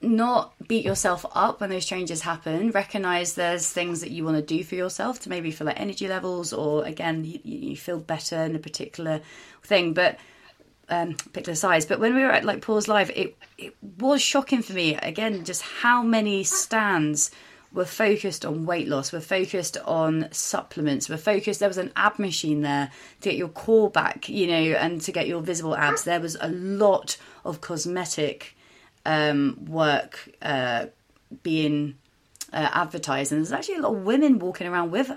not beat yourself up when those changes happen. Recognize there's things that you want to do for yourself to maybe feel like energy levels, or again, you, you feel better in a particular thing, but um, particular size, but when we were at like Pause Live, it it was shocking for me again just how many stands were focused on weight loss, were focused on supplements, were focused. There was an ab machine there to get your core back, you know, and to get your visible abs. There was a lot of cosmetic um, work uh, being uh, advertised, and there's actually a lot of women walking around with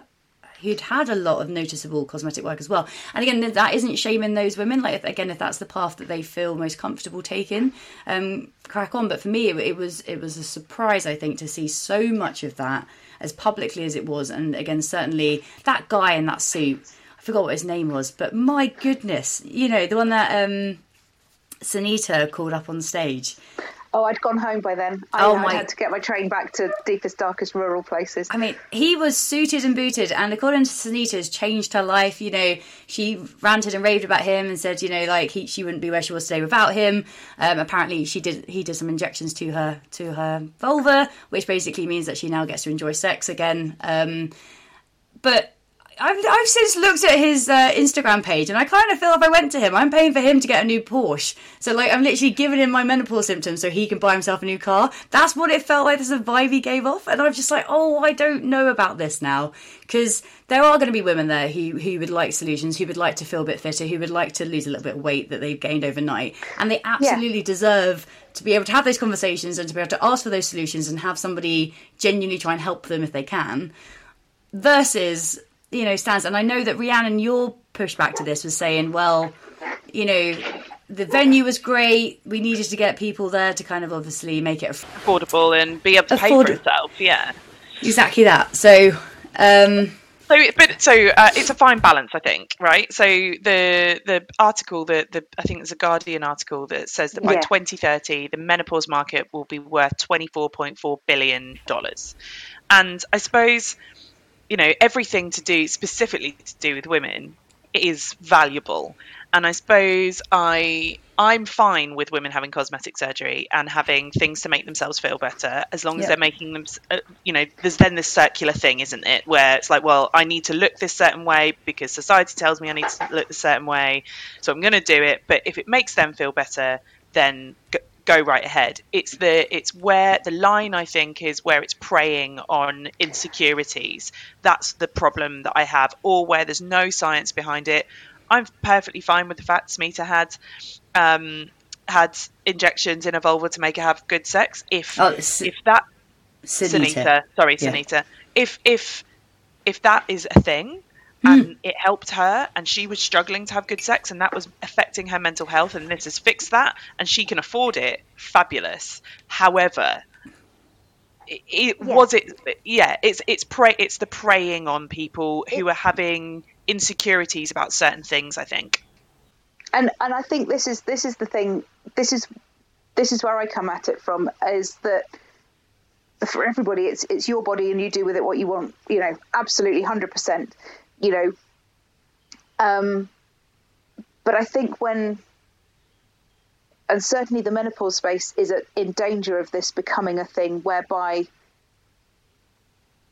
who'd had a lot of noticeable cosmetic work as well. And again, that isn't shaming those women. Like if, again, if that's the path that they feel most comfortable taking, um, crack on. But for me, it, it was it was a surprise, I think, to see so much of that as publicly as it was. And again, certainly that guy in that suit. I forgot what his name was, but my goodness, you know, the one that um, Sunita called up on stage. Oh, I'd gone home by then. I, Oh, my- had to get my train back to deepest, darkest rural places. I mean, he was suited and booted, and according to Sunita, has changed her life. You know, she ranted and raved about him and said, you know, like he, she wouldn't be where she was today without him. Um, apparently, she did. He did some injections to her to her vulva, which basically means that she now gets to enjoy sex again. Um, but I've, I've since looked at his uh, Instagram page and I kind of feel if I went to him, I'm paying for him to get a new Porsche. So, like, I'm literally giving him my menopause symptoms so he can buy himself a new car. That's what it felt like, this vibe he gave off. And I'm just like, oh, I don't know about this now. Because there are going to be women there who, who would like solutions, who would like to feel a bit fitter, who would like to lose a little bit of weight that they've gained overnight. And they absolutely deserve to be able to have those conversations and to be able to ask for those solutions and have somebody genuinely try and help them if they can versus you know stands and i know that rhiannon your pushback to this was saying well you know the venue was great we needed to get people there to kind of obviously make it aff- affordable and be able to pay for itself. Yeah. exactly that so um So, but so uh, it's a fine balance, I think, right? So the the article, the the I think it's a Guardian article that says that by Yeah. 2030 the menopause market will be worth 24.4 billion dollars, and I suppose you know everything to do specifically to do with women is valuable. And i suppose i i'm fine with women having cosmetic surgery and having things to make themselves feel better as long as Yeah. they're making them uh, you know there's then this circular thing isn't it? Where it's like well i need to look this certain way because society tells me i need to look a certain way so i'm going to do it. But if it makes them feel better then go right ahead it's the it's where the line i think is where it's preying on insecurities that's the problem that i have or where there's no science behind it i'm perfectly fine with the fact smita had um had injections in a vulva to make her have good sex if Oh, S- if that Sunita. Sunita. Sorry, Yeah. If if if that is a thing Hmm. and it helped her and she was struggling to have good sex and that was affecting her mental health and this has fixed that and she can afford it, fabulous. However, it, it Yeah. was it yeah, it's it's prey it's the preying on people who are having insecurities about certain things, I think. and and I think this is this is the thing. This is this is where I come at it from. Is that for everybody, it's it's your body and you do with it what you want. You know, absolutely, hundred percent. You know, um, but I think when and certainly the menopause space is in danger of this becoming a thing whereby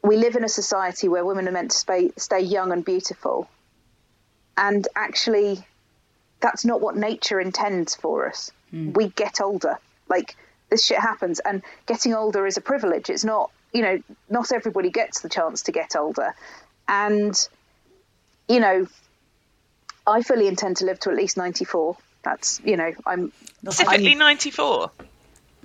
we live in a society where women are meant to stay, stay young and beautiful, and actually that's not what nature intends for us. We get older. Like this shit happens, and getting older is a privilege. It's not, you know, not everybody gets the chance to get older. And, you know, I fully intend to live to at least 94. That's, you know, I'm Specifically 94.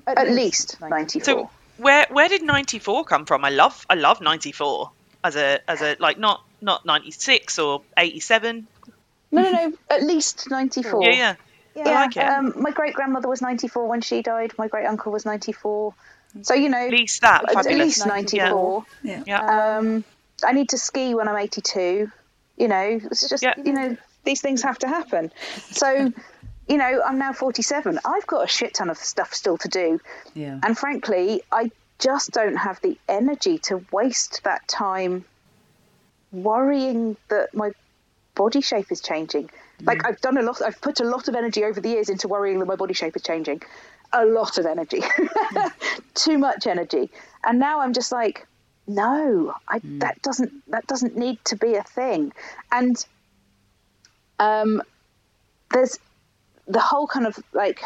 at least 94. So where where did 94 come from? I love I love 94 as a as a like not not 96 or 87. no, no, no, at least 94. Yeah, yeah. Yeah, like it. Um, my great grandmother was 94 when she died. My great uncle was 94. So, you know, At least that at fabulous. least 94. yeah. Yeah. Um, I need to ski when I'm 82. You know, it's just, Yeah. you know, these things have to happen. So, you know, I'm now 47. I've got a shit ton of stuff still to do. yeah And frankly, I just don't have the energy to waste that time worrying that my body shape is changing. Like I've done a lot, I've put a lot of energy over the years into worrying that my body shape is changing. A lot of energy, hmm. too much energy, and now I'm just like, no, I that doesn't that doesn't need to be a thing. And um, there's the whole kind of like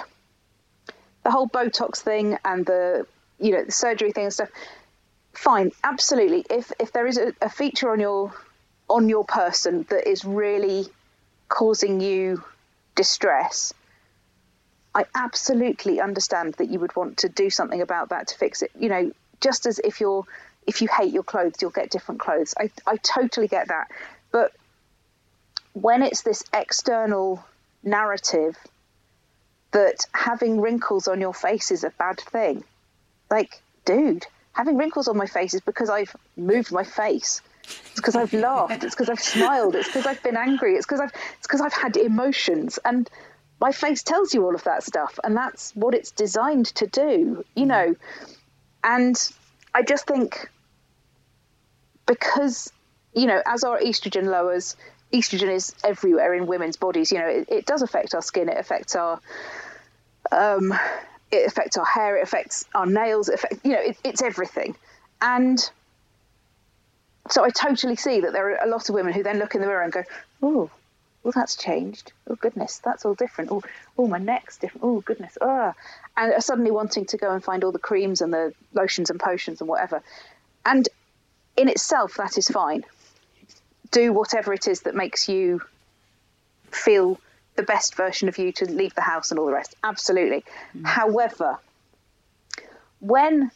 the whole Botox thing and the you know the surgery thing and stuff. Fine, absolutely. If if there is a, a feature on your on your person that is really causing you distress, I absolutely understand that you would want to do something about that to fix it. You know, just as if you're if you hate your clothes, you'll get different clothes. I I totally get that, but when it's this external narrative that having wrinkles on your face is a bad thing, like, dude, having wrinkles on my face is because I've moved my face. It's because I've laughed. It's because I've smiled. It's because I've been angry. It's because I've it's because I've had emotions and my face tells you all of that stuff and that's what it's designed to do, you mm. know. And I just think because you know, as our estrogen lowers, estrogen is everywhere in women's bodies. You know, it, it does affect our skin. It affects our um, it affects our hair. It affects our nails. It affects, you know, it, it's everything. And so I totally see that there are a lot of women who then look in the mirror and go, "Oh, well, that's changed. Oh goodness, that's all different. Oh, oh, my neck's different. Oh goodness, ah," and are suddenly wanting to go and find all the creams and the lotions and potions and whatever. And in itself, that is fine. Do whatever it is that makes you feel the best version of you to leave the house and all the rest. Absolutely. Mm. However, when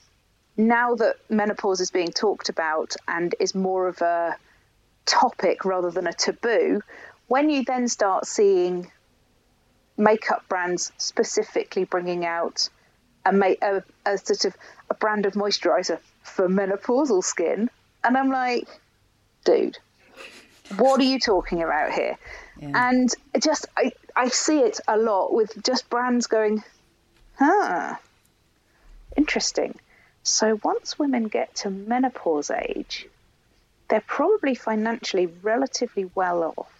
now that menopause is being talked about and is more of a topic rather than a taboo, when you then start seeing makeup brands specifically bringing out a, a, a sort of a brand of moisturizer for menopausal skin, and I'm like, dude, what are you talking about here? Yeah. And just I, I see it a lot with just brands going, huh, interesting. So once women get to menopause age, they're probably financially relatively well off,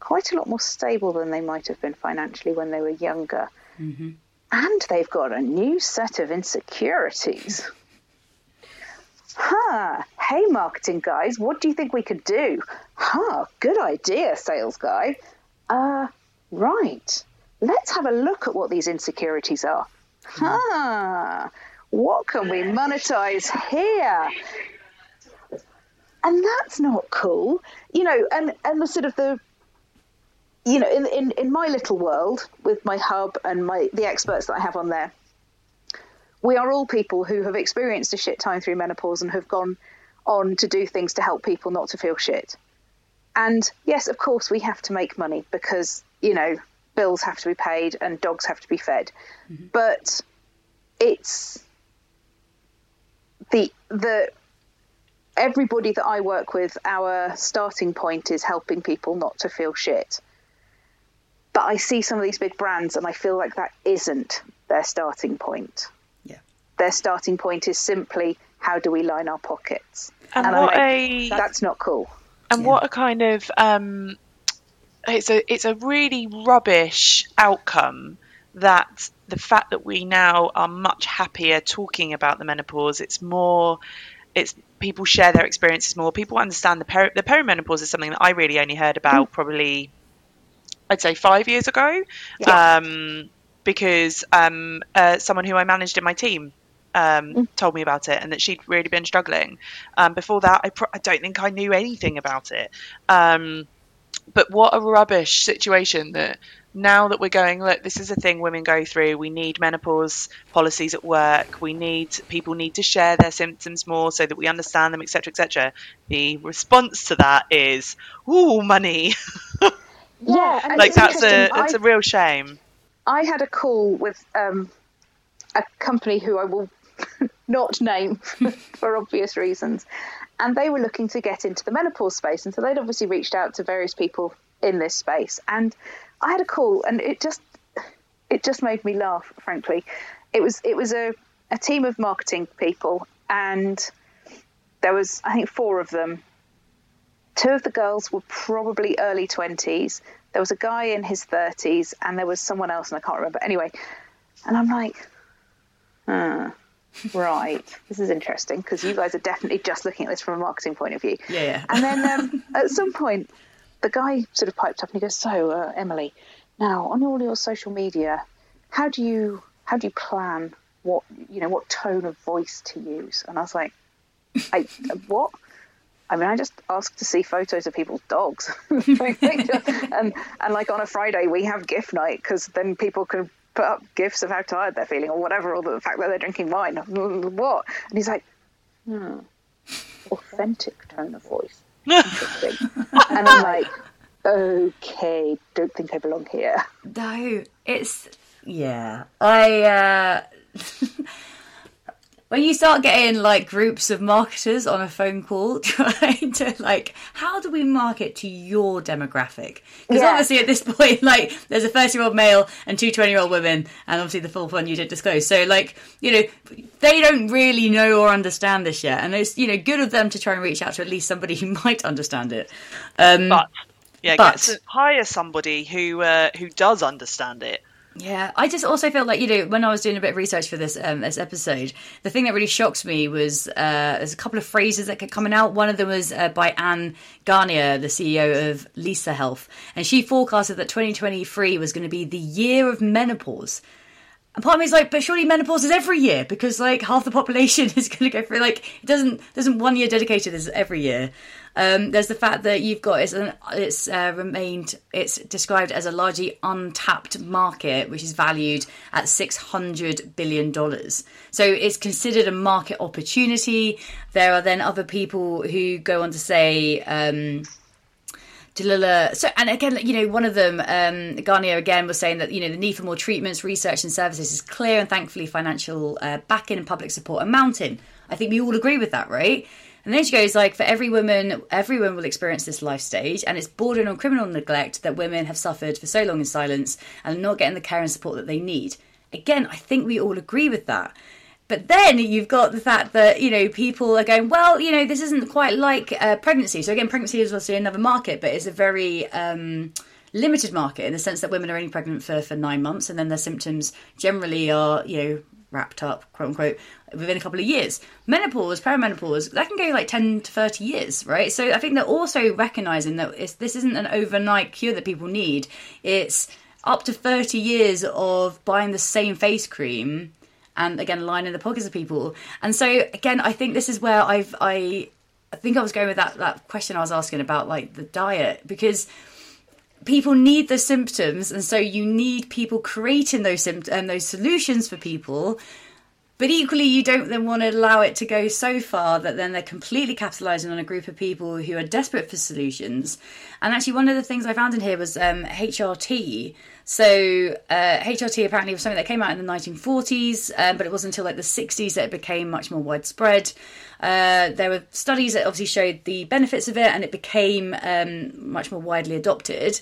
quite a lot more stable than they might have been financially when they were younger. Mm-hmm. And they've got a new set of insecurities. Huh. Hey, marketing guys, what do you think we could do? Huh. Good idea, sales guy. Uh, right. Let's have a look at what these insecurities are. Huh. What can we monetize here? And that's not cool. You know, and, and the sort of the you know, in, in, in my little world with my hub and my the experts that I have on there, we are all people who have experienced a shit time through menopause and have gone on to do things to help people not to feel shit. And yes, of course, we have to make money because, you know, bills have to be paid and dogs have to be fed. Mm-hmm. But it's the the everybody that I work with, our starting point is helping people not to feel shit. But I see some of these big brands and I feel like that isn't their starting point. Their starting point is simply how do we line our pockets? And I'm what like, a that's not cool. And what a kind of um, it's a it's a really rubbish outcome that the fact that we now are much happier talking about the menopause. It's more it's people share their experiences more. People understand the peri- the perimenopause is something that I really only heard about probably I'd say 5 years ago. Yeah. um, because um, uh, someone who I managed in my team um, told me about it and that she'd really been struggling. Um, before that, I, pro- I don't think I knew anything about it. Um, but what a rubbish situation that now that we're going, look, this is a thing women go through. We need menopause policies at work. We need people need to share their symptoms more so that we understand them, etc., etc. The response to that is, ooh, money. yeah like it's that's a interesting. it's I, a real shame. I had a call with um, a company who I will not name for obvious reasons. And they were looking to get into the menopause space. And so they'd obviously reached out to various people in this space. And I had a call and it just it just made me laugh frankly. It was it was a, a team of marketing people. And there was I think four of them. Two of the girls were probably early 20s there was a guy in his 30s and there was someone else and I can't remember. Anyway and I'm like huh, right this is interesting because you guys are definitely just looking at this from a marketing point of view Yeah, yeah. and then um, at some point the guy sort of piped up and he goes so uh, Emily now on all your social media, how do you how do you plan what you know what tone of voice to use? And I was like, I what? I mean, I just ask to see photos of people's dogs, and and like on a Friday we have gift night because then people can put up gifs of how tired they're feeling or whatever, or the fact that they're drinking wine. What? And he's like, hmm, authentic tone of voice. Interesting. and I'm like, okay, don't think I belong here. No, it's yeah. I uh when you start getting like groups of marketers on a phone call trying to like how do we market to your demographic because Yeah. obviously at this point like there's a 30 year old male and two 20 year old women and obviously the full one you did disclose so like you know they don't really know or understand this yet and it's you know good of them to try and reach out to at least somebody who might understand it um But yeah, But- get to hire somebody who uh, who does understand it. Yeah, I just also felt like you know when I was doing a bit of research for this um, this episode, the thing that really shocked me was uh, there's a couple of phrases that kept coming out. One of them was uh, by Anne Garnier, the CEO of Lisa Health, and she forecasted that 2023 was going to be the year of menopause. And part of me is like, but surely menopause is every year because like half the population is going to go through. Like it doesn't doesn't one year dedicated as every year. Um, there's the fact that you've got it's an, it's uh, remained it's described as a largely untapped market which is valued at 600 billion dollars. So it's considered a market opportunity. There are then other people who go on to say. Um. So, and again, you know, one of them, um, Garnier again was saying that you know the need for more treatments, research, and services is clear, and thankfully, financial uh, backing and public support are mounting. I think we all agree with that, right? And then she goes like, for every woman, everyone will experience this life stage, and it's bordering on criminal neglect that women have suffered for so long in silence and are not getting the care and support that they need. Again, I think we all agree with that. But then you've got the fact that you know people are going, well, you know, this isn't quite like uh, pregnancy. So again, pregnancy is also another market, but it's a very um, limited market in the sense that women are only pregnant for for nine months, and then their symptoms generally are you know wrapped up, quote unquote, within a couple of years. Menopause, perimenopause, that can go like ten to thirty years, right? So I think they're also recognizing that this isn't an overnight cure that people need. It's up to 30 years of buying the same face cream and again lining the pockets of people. And so again i think this is where i've i i think i was going with that that question i was asking about like the diet because people need the symptoms and so you need people creating those symptoms and those solutions for people. But equally you don't then want to allow it to go so far that then they're completely capitalizing on a group of people who are desperate for solutions. And actually one of the things i found in here was um, hrt so uh, hrt apparently was something that came out in the 1940s um, but it wasn't until like the 60s that it became much more widespread. Uh, there were studies that obviously showed the benefits of it and it became um, much more widely adopted.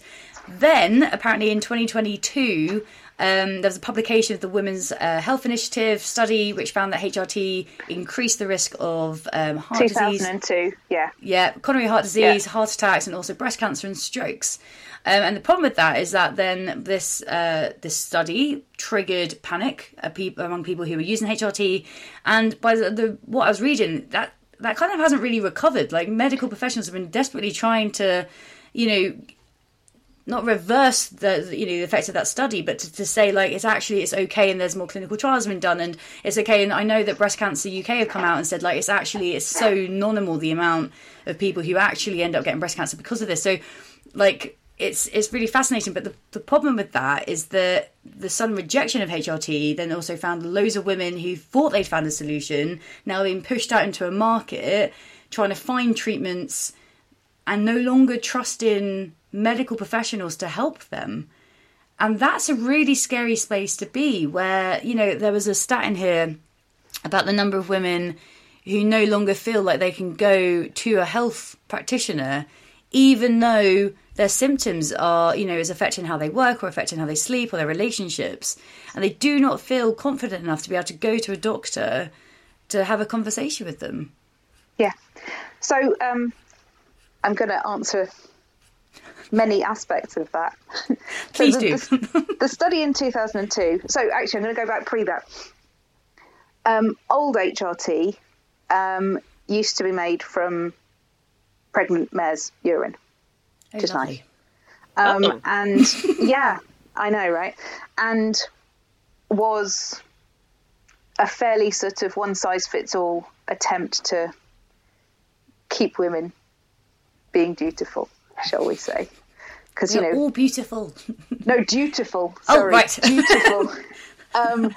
Then apparently in 2022 um, there was a publication of the Women's uh, Health Initiative study, which found that HRT increased the risk of um, heart disease, 2002, yeah. yeah, coronary heart disease, Yeah. heart attacks, and also breast cancer and strokes. Um, and the problem with that is that then this uh, this study triggered panic uh, among people who were using HRT, and by the, the what I was reading, that that kind of hasn't really recovered. Like medical professionals have been desperately trying to, you know, not reverse the you know the effects of that study, but to, to say like it's actually it's okay and there's more clinical trials been done and it's okay. And I know that Breast Cancer UK have come out and said like it's actually it's so nominal the amount of people who actually end up getting breast cancer because of this. So like it's it's really fascinating. But the, the problem with that is that the sudden rejection of HRT then also found loads of women who thought they'd found a solution now being pushed out into a market trying to find treatments and no longer trusting medical professionals to help them. And that's a really scary space to be where, you know, there was a stat in here about the number of women who no longer feel like they can go to a health practitioner even though their symptoms are, you know, is affecting how they work or affecting how they sleep or their relationships. And they do not feel confident enough to be able to go to a doctor to have a conversation with them. Yeah. So um, I'm going to answer many aspects of that. So Please the, do. The, the study in 2002. So actually, I'm going to go back pre that. Um, old HRT um, used to be made from pregnant mare's urine. Oh, Just lovely. Um, Oh. And yeah, I know, right? And was a fairly sort of one size fits all attempt to keep women being dutiful, shall we say? Because you know, all beautiful. no, dutiful. Oh, Sorry, right. dutiful. um,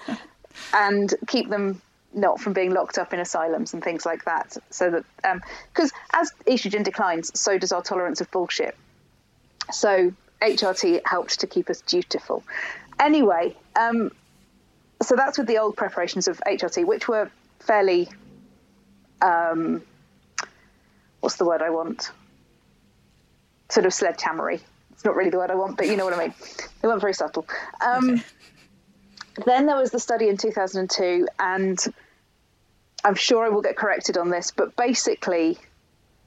and keep them not from being locked up in asylums and things like that. So that because as estrogen declines, so does our tolerance of bullshit. So HRT helped to keep us dutiful. Anyway, um, so that's with the old preparations of HRT, which were fairly, um, what's the word I want? Sort of sledgehammery. It's not really the word I want, but you know what I mean. They weren't very subtle. Um, Okay. Then there was the study in 2002, and I'm sure I will get corrected on this, but basically,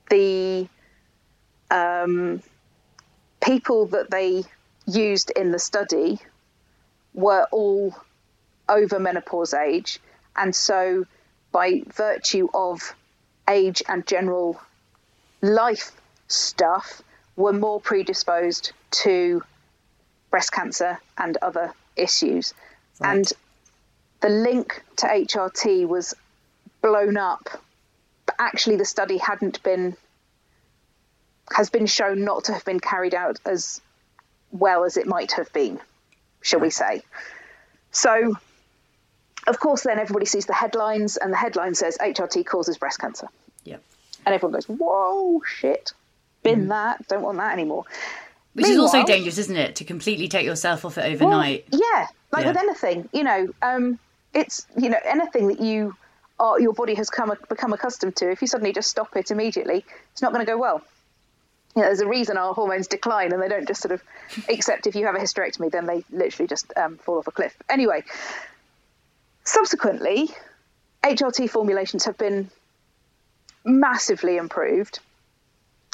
the um, people that they used in the study were all over menopause age, and so by virtue of age and general life stuff, were more predisposed to breast cancer and other issues. Right. And the link to HRT was blown up, but actually the study hadn't been has been shown not to have been carried out as well as it might have been, shall we say. So of course then everybody sees the headlines and the headline says HRT causes breast cancer. Yep. And everyone goes, Whoa, shit. Bin that, don't want that anymore. Which is also dangerous, isn't it? To completely take yourself off it overnight. Well, yeah, like Yeah. with anything, you know, um, it's you know anything that you are your body has come become accustomed to. If you suddenly just stop it immediately, it's not going to go well. You know, there's a reason our hormones decline, and they don't just sort of except if you have a hysterectomy, then they literally just um, fall off a cliff. Anyway, subsequently, HRT formulations have been massively improved,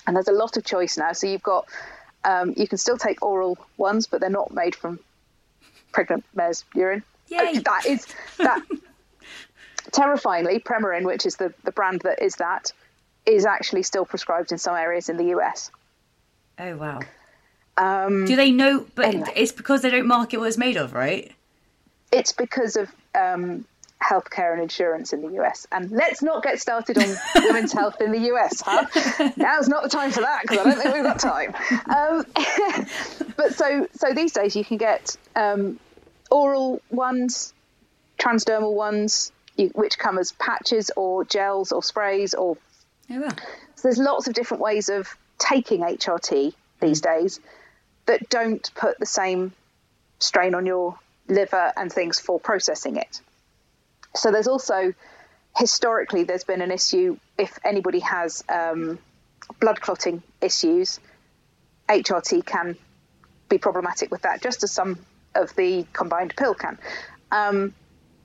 and there's a lot of choice now. So you've got um, you can still take oral ones, but they're not made from pregnant mare's urine. Yay. Uh, That is that. terrifyingly, Premarin, which is the, the brand that is that, is actually still prescribed in some areas in the US. Oh wow. Um, Do they know? But Anyway. it's because they don't market what it's made of, right? it's because of um, healthcare and insurance in the US. And let's not get started on women's health in the US, huh? Now's not the time for that because I don't think we've got time. Um, but so so these days you can get um, oral ones, transdermal ones, you, which come as patches or gels or sprays or Oh wow. so there's lots of different ways of taking HRT these days that don't put the same strain on your liver and things for processing it. So there's also historically there's been an issue if anybody has um, blood clotting issues, HRT can be problematic with that, just as some of the combined pill can. Um,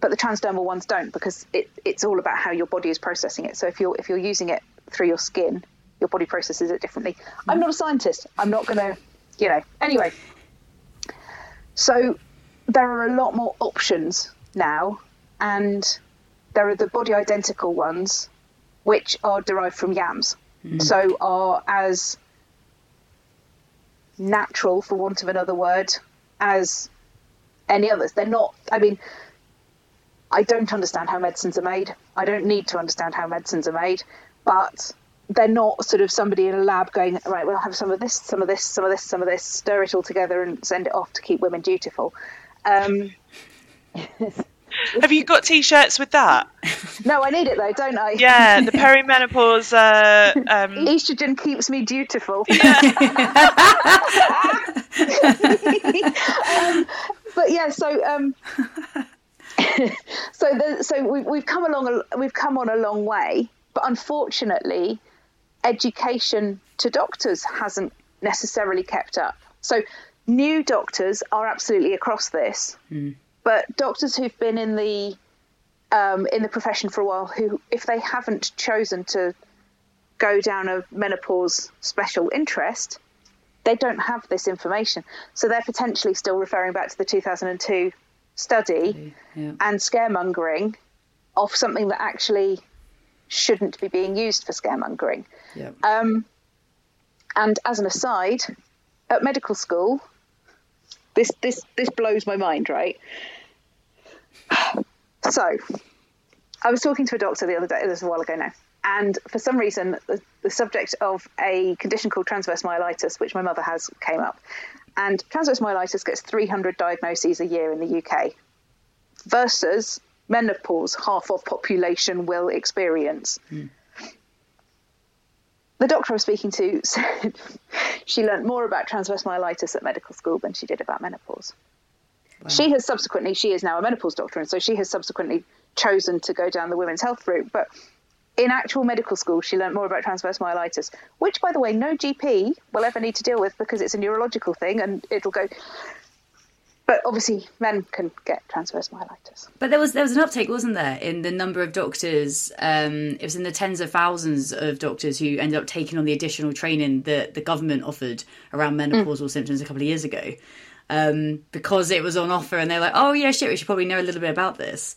but the transdermal ones don't because it, it's all about how your body is processing it. So if you're if you're using it through your skin, your body processes it differently. I'm not a scientist. I'm not going to, you know. Anyway, so there are a lot more options now, and there are the body identical ones, which are derived from yams. So are as natural, for want of another word, as any others. They're not. I mean, I don't understand how medicines are made. I don't need to understand how medicines are made, but they're not sort of somebody in a lab going, right, we'll have some of this, some of this, some of this, some of this, stir it all together and send it off to keep women dutiful. Um, Have you got t-shirts with that? no, I need it though, don't I? Yeah, the perimenopause. Uh, um, Estrogen keeps me dutiful. um, but yeah, so um, so the, so we, we've come along, we've come on a long way, but unfortunately, education to doctors hasn't necessarily kept up. So new doctors are absolutely across this, but doctors who've been in the um, in the profession for a while, who if they haven't chosen to go down a menopause special interest, they don't have this information. So they're potentially still referring back to the 2002 study Yeah. and scaremongering of something that actually shouldn't be being used for scaremongering. Yeah. Um, and as an aside, at medical school, This this this blows my mind, right? So, I was talking to a doctor the other day. This was a while ago now, and for some reason, the, the subject of a condition called transverse myelitis, which my mother has, came up. And transverse myelitis gets 300 diagnoses a year in the UK, versus menopause, half of population will experience. Hmm. The doctor I was speaking to said she learnt more about transverse myelitis at medical school than she did about menopause. She has subsequently, she is now a menopause doctor, and so she has subsequently chosen to go down the women's health route. But in actual medical school, she learnt more about transverse myelitis, which, by the way, no GP will ever need to deal with because it's a neurological thing and it'll go. But obviously, men can get transverse myelitis. But there was there was an uptake, wasn't there, in the number of doctors? Um, it was in the tens of thousands of doctors who ended up taking on the additional training that the government offered around menopausal symptoms a couple of years ago, um, because it was on offer, and they're like, "Oh yeah, shit, we should probably know a little bit about this."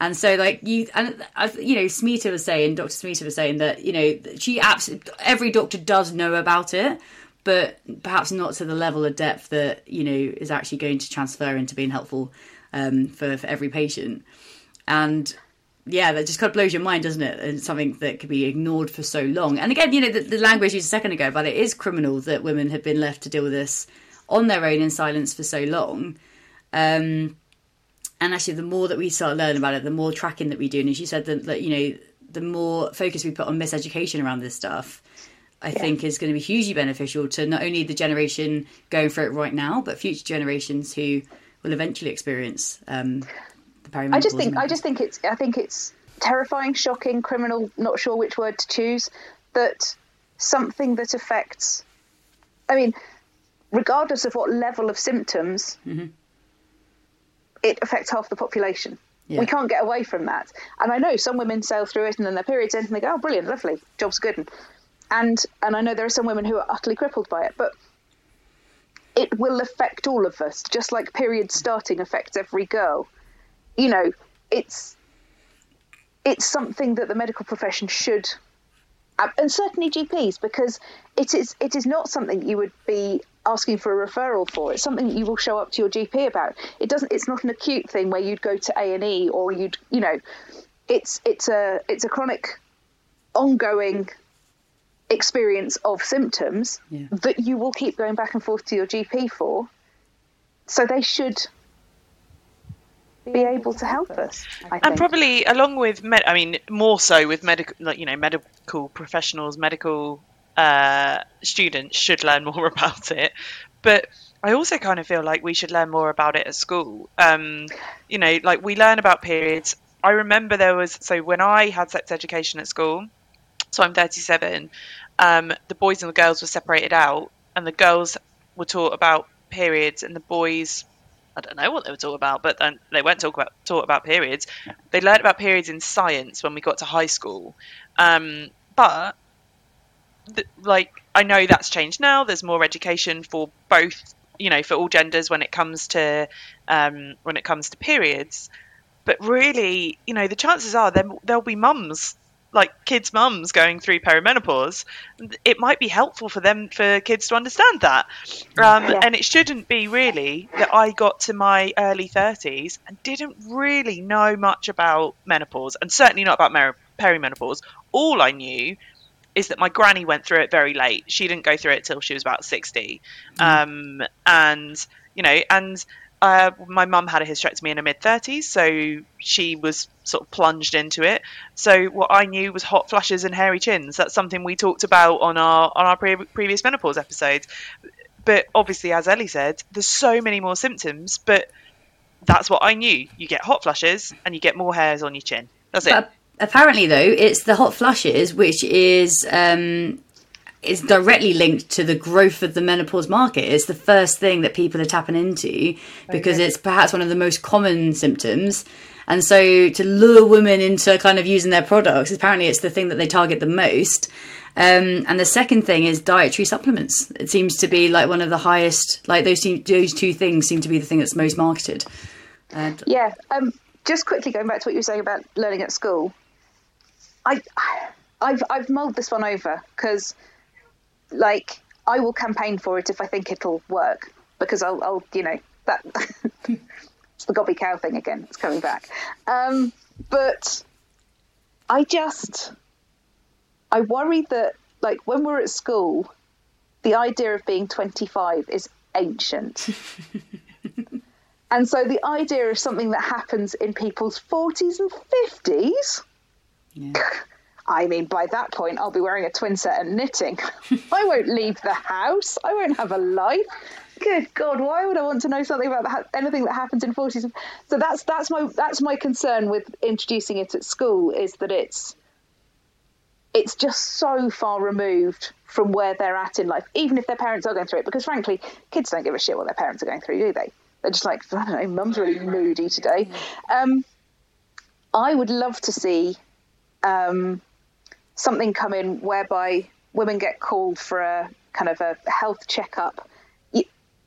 And so, like you, and you know, Smita was saying, Doctor Smita was saying that you know she absolutely every doctor does know about it, but perhaps not to the level of depth that you know is actually going to transfer into being helpful um, for for every patient. And yeah, that just kind of blows your mind, doesn't it? And something that could be ignored for so long. And again, you know, the, the language used a second ago but it is criminal that women have been left to deal with this on their own in silence for so long. Um, and actually, the more that we start learning about it, the more tracking that we do. And as you said, that, that you know, the more focus we put on miseducation around this stuff, I think is going to be hugely beneficial to not only the generation going for it right now, but future generations who will eventually experience um, the perimenopause. I just think I just think it's I think it's terrifying, shocking, criminal. Not sure which word to choose. That something that affects. I mean, regardless of what level of symptoms, it affects half the population. Yeah. We can't get away from that. And I know some women sail through it and then their periods end and they go, "Oh, brilliant, lovely, job's good." And and, and I know there are some women who are utterly crippled by it, but it will affect all of us, just like period starting affects every girl. You know, it's it's something that the medical profession should, uh, and certainly GPs, because it is it is not something you would be asking for a referral for. It's something that you will show up to your GP about. It doesn't. It's not an acute thing where you'd go to A and E or you'd you know, it's it's a it's a chronic, ongoing experience of symptoms Yeah. that you will keep going back and forth to your GP for. So they should be able to help us. I and probably along with med- i mean more so with medical like you know medical professionals medical uh, students should learn more about it but i also kind of feel like we should learn more about it at school um, you know like we learn about periods i remember there was so when i had sex education at school so i'm 37 um, the boys and the girls were separated out and the girls were taught about periods and the boys I don't know what they were taught about, but they weren't talk about taught about periods. They learned about periods in science when we got to high school, um, but like I know that's changed now. There's more education for both, you know, for all genders when it comes to um, when it comes to periods. But really, you know, the chances are there there'll be mums like kids' mums going through perimenopause, it might be helpful for them for kids to understand that. Um, Yeah. And it shouldn't be really that I got to my early 30s and didn't really know much about menopause, and certainly not about mer- perimenopause. All I knew is that my granny went through it very late. She didn't go through it till she was about 60. Um, and, you know, and uh, my mum had a hysterectomy in her mid 30s, so she was sort of plunged into it. So what I knew was hot flushes and hairy chins. That's something we talked about on our on our pre- previous menopause episodes. But obviously, as Ellie said, there's so many more symptoms. But that's what I knew. You get hot flushes and you get more hairs on your chin. That's it. But apparently, though, it's the hot flushes which is um, is directly linked to the growth of the menopause market. It's the first thing that people are tapping into because it's perhaps one of the most common symptoms. And so, to lure women into kind of using their products, apparently, it's the thing that they target the most. Um, and the second thing is dietary supplements. It seems to be like one of the highest. Like those two, those two things seem to be the thing that's most marketed. And Yeah. Um, just quickly going back to what you were saying about learning at school, I, I've I've mulled this one over because, like, I will campaign for it if I think it'll work because I'll, I'll you know that it's the gobby cow thing again. It's coming back. Um, but I just I worry that like when we're at school, the idea of being 25 is ancient. and so the idea of something that happens in people's 40s and 50s. Yeah. I mean, by that point, I'll be wearing a twin set and knitting. I won't leave the house. I won't have a life. Good God, why would I want to know something about that, anything that happens in forties? So that's that's my that's my concern with introducing it at school is that it's it's just so far removed from where they're at in life, even if their parents are going through it. Because frankly, kids don't give a shit what their parents are going through, do they? They're just like, I don't know, mum's really moody today. Um, I would love to see um, something come in whereby women get called for a kind of a health checkup. You,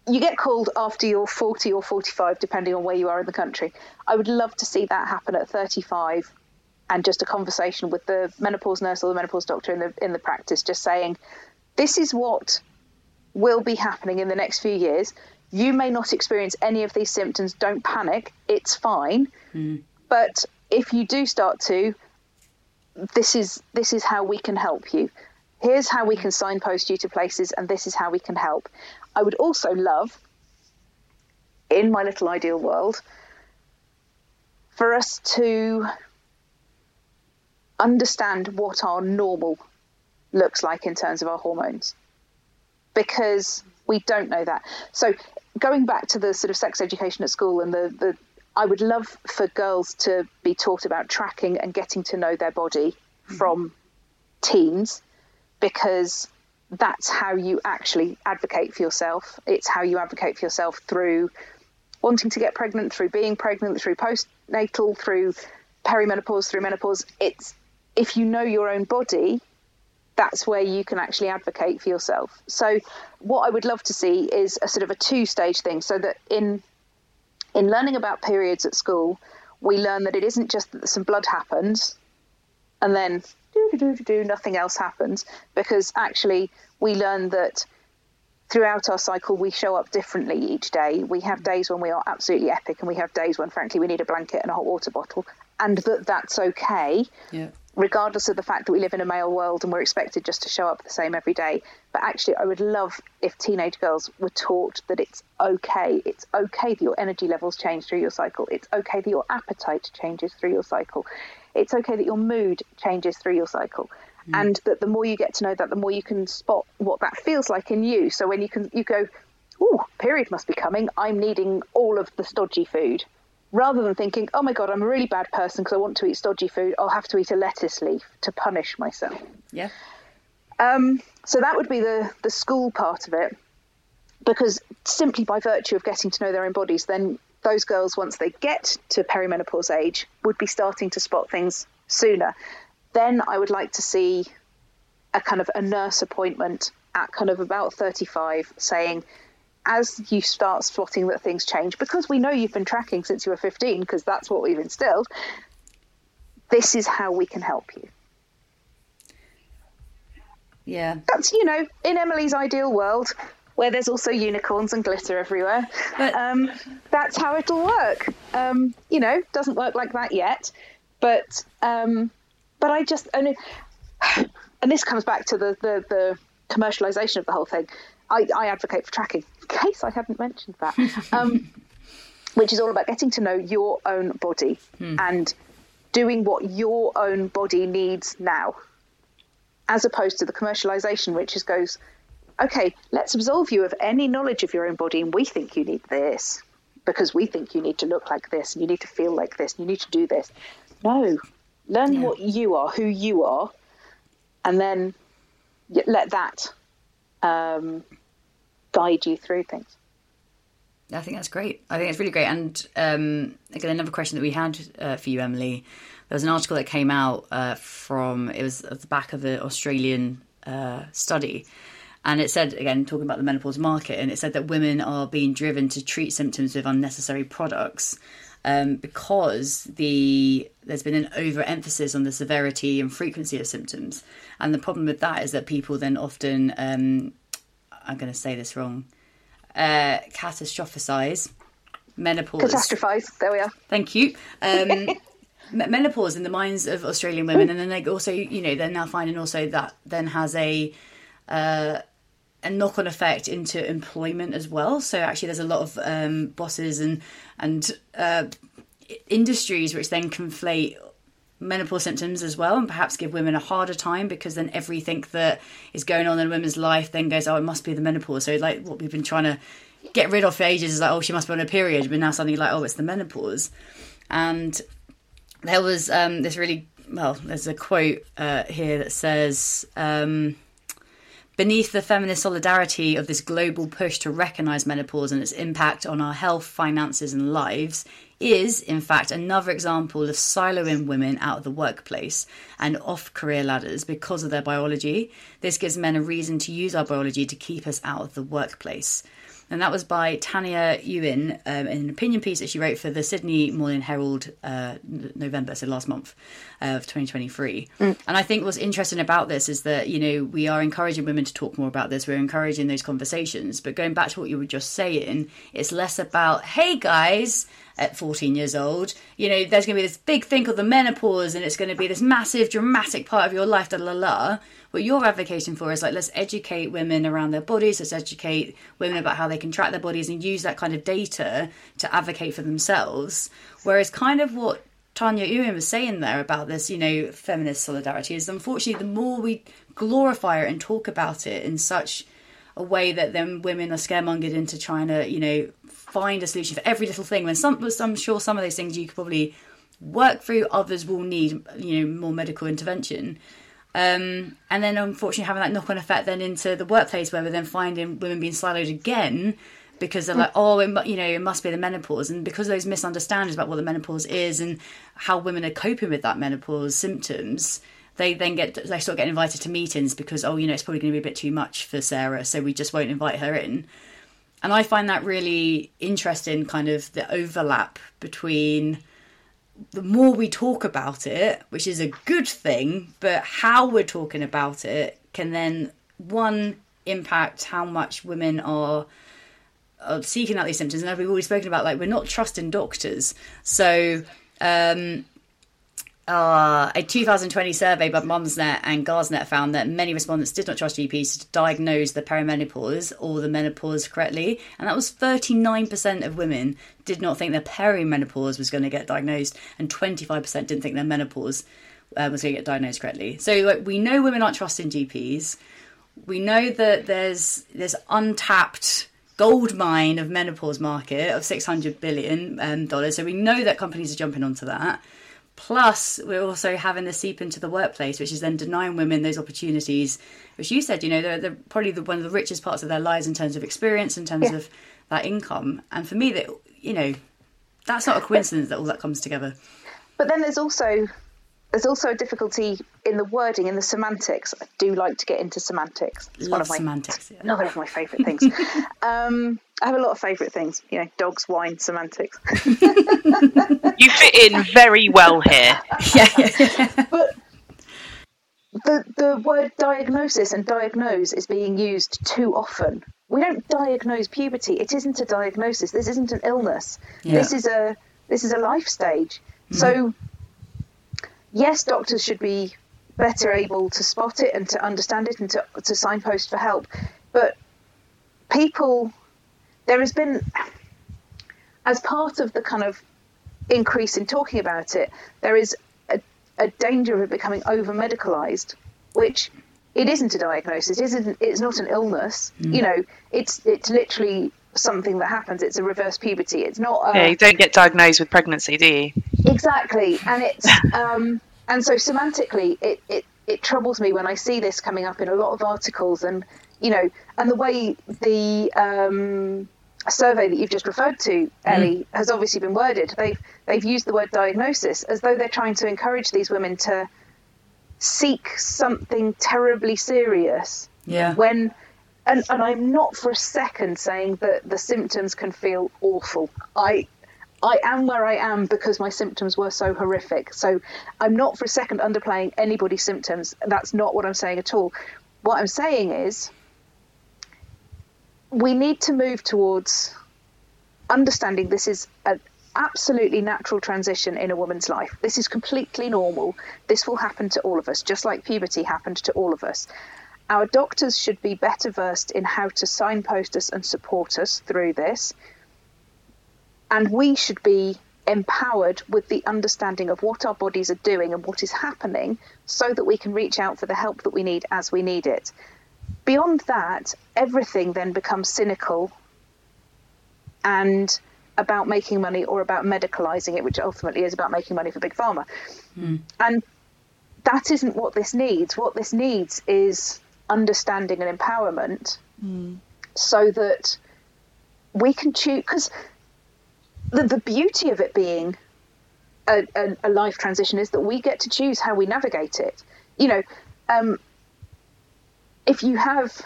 you get called after you're 40 or 45, depending on where you are in the country. I would love to see that happen at 35 and just a conversation with the menopause nurse or the menopause doctor in the in the practice, just saying, this is what will be happening in the next few years. You may not experience any of these symptoms. Don't panic. It's fine. Mm. But if you do start to, this is this is how we can help you. Here's how we can signpost you to places, and this is how we can help. I would also love, in my little ideal world, for us to understand what our normal looks like in terms of our hormones because we don't know that. So going back to the sort of sex education at school and the, the I would love for girls to be taught about tracking and getting to know their body mm-hmm. from teens because that's how you actually advocate for yourself. It's how you advocate for yourself through wanting to get pregnant, through being pregnant, through postnatal, through perimenopause, through menopause. It's if you know your own body, that's where you can actually advocate for yourself. So, what I would love to see is a sort of a two stage thing so that in in learning about periods at school, we learn that it isn't just that some blood happens and then do do do do nothing else happens because actually we learn that throughout our cycle we show up differently each day. We have days when we are absolutely epic and we have days when frankly we need a blanket and a hot water bottle and that that's okay. Yeah regardless of the fact that we live in a male world and we're expected just to show up the same every day. But actually, I would love if teenage girls were taught that it's okay. It's okay that your energy levels change through your cycle. It's okay that your appetite changes through your cycle. It's okay that your mood changes through your cycle. Mm. And that the more you get to know that, the more you can spot what that feels like in you. So when you can, you go, "Oh, period must be coming. I'm needing all of the stodgy food." Rather than thinking, oh my God, I'm a really bad person because I want to eat stodgy food, I'll have to eat a lettuce leaf to punish myself. Yeah. Um, so that would be the, the school part of it. Because simply by virtue of getting to know their own bodies, then those girls, once they get to perimenopause age, would be starting to spot things sooner. Then I would like to see a kind of a nurse appointment at kind of about 35 saying, as you start spotting that things change, because we know you've been tracking since you were 15, because that's what we've instilled, this is how we can help you. Yeah. That's, you know, in Emily's ideal world, where there's also unicorns and glitter everywhere, but um, that's how it'll work. Um, you know, doesn't work like that yet, but um, but I just and, and this comes back to the, the the commercialization of the whole thing. I, I advocate for tracking case I hadn't mentioned that, um, which is all about getting to know your own body hmm. and doing what your own body needs now, as opposed to the commercialization, which just goes, okay, let's absolve you of any knowledge of your own body, and we think you need this because we think you need to look like this and you need to feel like this and you need to do this. No, learn yeah. what you are, who you are, and then let that um, guide you through things. I think that's great. I think it's really great. And um, again, another question that we had uh, for you, Emily. There was an article that came out uh, from it was at the back of the Australian uh, study, and it said again talking about the menopause market, and it said that women are being driven to treat symptoms with unnecessary products um, because the there's been an overemphasis on the severity and frequency of symptoms, and the problem with that is that people then often um, I'm going to say this wrong, uh, catastrophize menopause. Catastrophize. There we are. Thank you. Um, menopause in the minds of Australian women, and then they also, you know, they're now finding also that then has a uh, a knock on effect into employment as well. So actually, there's a lot of um, bosses and and uh, industries which then conflate menopause symptoms as well and perhaps give women a harder time because then everything that is going on in a woman's life then goes oh it must be the menopause. So like what we've been trying to get rid of for ages is like oh she must be on a period. But now suddenly like oh it's the menopause. And there was um, this really well there's a quote uh, here that says um, beneath the feminist solidarity of this global push to recognize menopause and its impact on our health finances and lives is, in fact, another example of siloing women out of the workplace and off career ladders because of their biology. This gives men a reason to use our biology to keep us out of the workplace. And that was by Tanya Ewan um, in an opinion piece that she wrote for the Sydney Morning Herald, uh, November, so last month uh, of 2023. Mm. And I think what's interesting about this is that, you know, we are encouraging women to talk more about this. We're encouraging those conversations. But going back to what you were just saying, it's less about, hey guys, at 14 years old. You know, there's going to be this big thing called the menopause, and it's going to be this massive, dramatic part of your life, da la la. What you're advocating for is like, let's educate women around their bodies, let's educate women about how they can track their bodies and use that kind of data to advocate for themselves. Whereas, kind of what Tanya Ewan was saying there about this, you know, feminist solidarity is unfortunately the more we glorify it and talk about it in such a way that then women are scaremongered into trying to, you know, find a solution for every little thing. When some, I'm sure some of those things you could probably work through, others will need, you know, more medical intervention. Um, and then unfortunately having that knock-on effect then into the workplace where we're then finding women being siloed again because they're like, oh, it, you know, it must be the menopause, and because those misunderstandings about what the menopause is and how women are coping with that menopause symptoms, they then get they start getting invited to meetings because oh, you know, it's probably going to be a bit too much for Sarah, so we just won't invite her in and I find that really interesting, kind of the overlap between the more we talk about it, which is a good thing, but how we're talking about it can then one impact how much women are, are seeking out these symptoms. And we've already spoken about, like we're not trusting doctors, so um, uh, a 2020 survey by Mumsnet and Gransnet found that many respondents did not trust GPs to diagnose the perimenopause or the menopause correctly, and that was 39% of women did not think their perimenopause was going to get diagnosed, and 25% didn't think their menopause uh, was going to get diagnosed correctly. So, like, we know women aren't trusting GPs. We know that there's there's untapped gold mine of menopause market of 600 billion um, dollars. So we know that companies are jumping onto that Plus, we're also having this seep into the workplace, which is then denying women those opportunities, which you said, you know, they're, they're probably the, one of the richest parts of their lives in terms of experience, in terms yeah. of that income. And for me, that you know, that's not a coincidence that all that comes together. But then there's also there's also a difficulty in the wording, in the semantics. I do like to get into semantics. It's Love one of my semantics. Yeah. Another of my favourite things. um, I have a lot of favourite things. You know, dogs, wine, semantics. you fit in very well here. yeah. but the the word diagnosis and diagnose is being used too often. We don't diagnose puberty. It isn't a diagnosis. This isn't an illness. Yeah. This is a this is a life stage. Mm. So yes, doctors should be better able to spot it and to understand it and to, to signpost for help. But people, there has been, as part of the kind of increase in talking about it, there is a, a danger of it becoming over medicalized, which it isn't a diagnosis. It isn't. It's not an illness. Mm. You know, it's it's literally something that happens. It's a reverse puberty. It's not. A, yeah, you don't get diagnosed with pregnancy, do you? Exactly, and it's um, and so semantically, it, it it troubles me when I see this coming up in a lot of articles, and you know, and the way the um, survey that you've just referred to, mm. Ellie, mm. has obviously been worded. They've they've used the word diagnosis as though they're trying to encourage these women to seek something terribly serious. Yeah. When and, and I'm not for a second saying that the symptoms can feel awful. I I am where I am because my symptoms were so horrific. So I'm not for a second underplaying anybody's symptoms. That's not what I'm saying at all. What I'm saying is we need to move towards understanding this is an absolutely natural transition in a woman's life. This is completely normal. This will happen to all of us, just like puberty happened to all of us. Our doctors should be better versed in how to signpost us and support us through this. And we should be empowered with the understanding of what our bodies are doing and what is happening so that we can reach out for the help that we need as we need it. Beyond that, everything then becomes cynical and about making money or about medicalizing it, which ultimately is about making money for Big Pharma. Mm. And that isn't what this needs. What this needs is understanding and empowerment mm. so that we can choose. Because the, the beauty of it being a, a, a, life transition is that we get to choose how we navigate it. You know, um, if you have,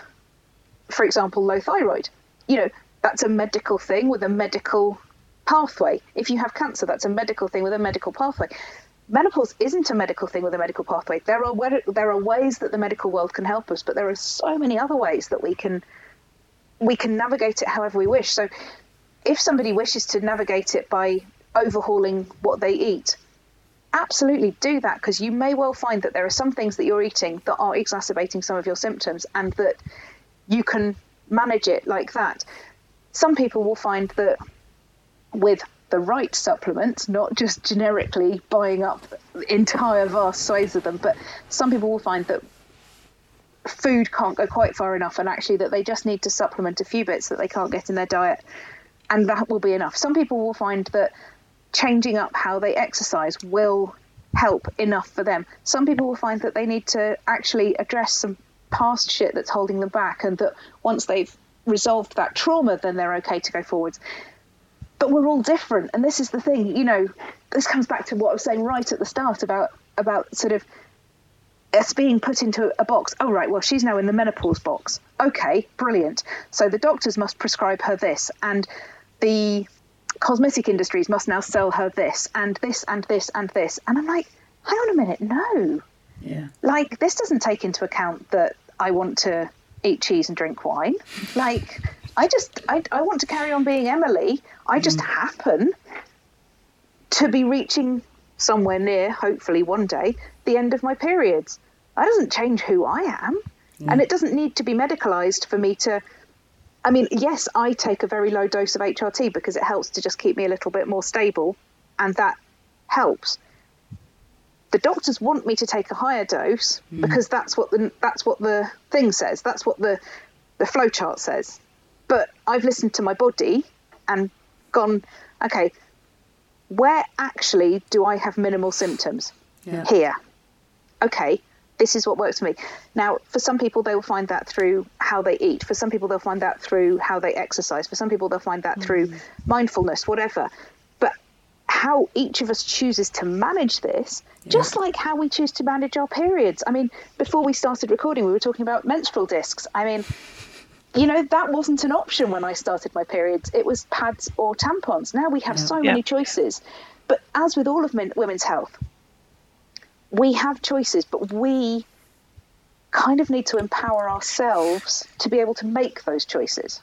for example, low thyroid, you know, that's a medical thing with a medical pathway. If you have cancer, that's a medical thing with a medical pathway. Menopause isn't a medical thing with a medical pathway. There are there are ways that the medical world can help us, but there are so many other ways that we can we can navigate it however we wish. So if somebody wishes to navigate it by overhauling what they eat, absolutely do that because you may well find that there are some things that you're eating that are exacerbating some of your symptoms and that you can manage it like that. Some people will find that with the right supplements, not just generically buying up entire vast swathes of them, but some people will find that food can't go quite far enough and actually that they just need to supplement a few bits that they can't get in their diet and that will be enough. Some people will find that changing up how they exercise will help enough for them. Some people will find that they need to actually address some past shit that's holding them back, and that once they've resolved that trauma, then they're okay to go forwards. But we're all different, and this is the thing. You know, this comes back to what I was saying right at the start about about sort of us being put into a box. Oh, right, well, she's now in the menopause box. Okay, brilliant. So the doctors must prescribe her this, and the cosmetic industries must now sell her this and this and this and this. And I'm like, hang on a minute, no. Yeah. Like, this doesn't take into account that I want to eat cheese and drink wine. Like, I just, I, I want to carry on being Emily. I just mm. happen to be reaching somewhere near, hopefully one day, the end of my periods. That doesn't change who I am. Mm. And it doesn't need to be medicalized for me to I mean, yes, I take a very low dose of HRT because it helps to just keep me a little bit more stable, and that helps. The doctors want me to take a higher dose mm. because that's what the that's what the thing says. That's what the the flowchart says. But I've listened to my body and gone, okay, where actually do I have minimal symptoms? Yeah. Here. Okay, this is what works for me. Now, for some people, they will find that through how they eat. For some people, they'll find that through how they exercise. For some people, they'll find that mm. through mindfulness, whatever. How each of us chooses to manage this, yeah. just like how we choose to manage our periods. I mean, before we started recording, we were talking about menstrual discs. I mean, you know, that wasn't an option when I started my periods. It was pads or tampons. Now we have yeah. so yeah. many choices. But as with all of men, women's health, we have choices, but we kind of need to empower ourselves to be able to make those choices.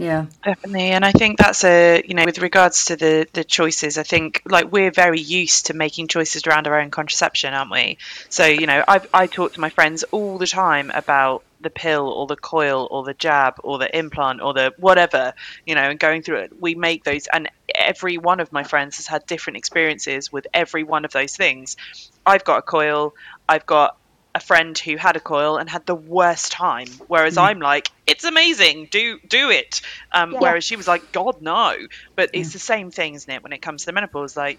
Yeah, definitely. And I think that's a, you know, with regards to the the choices, I think like we're very used to making choices around our own contraception, aren't we? So, you know, I I talk to my friends all the time about the pill or the coil or the jab or the implant or the whatever, you know, and going through it. We make those and every one of my friends has had different experiences with every one of those things. I've got a coil, I've got a friend who had a coil and had the worst time. Whereas mm. i'm like it's amazing do do it. Um, yeah. whereas she was like god no. But it's the same thing isn't it when it comes to the menopause? Like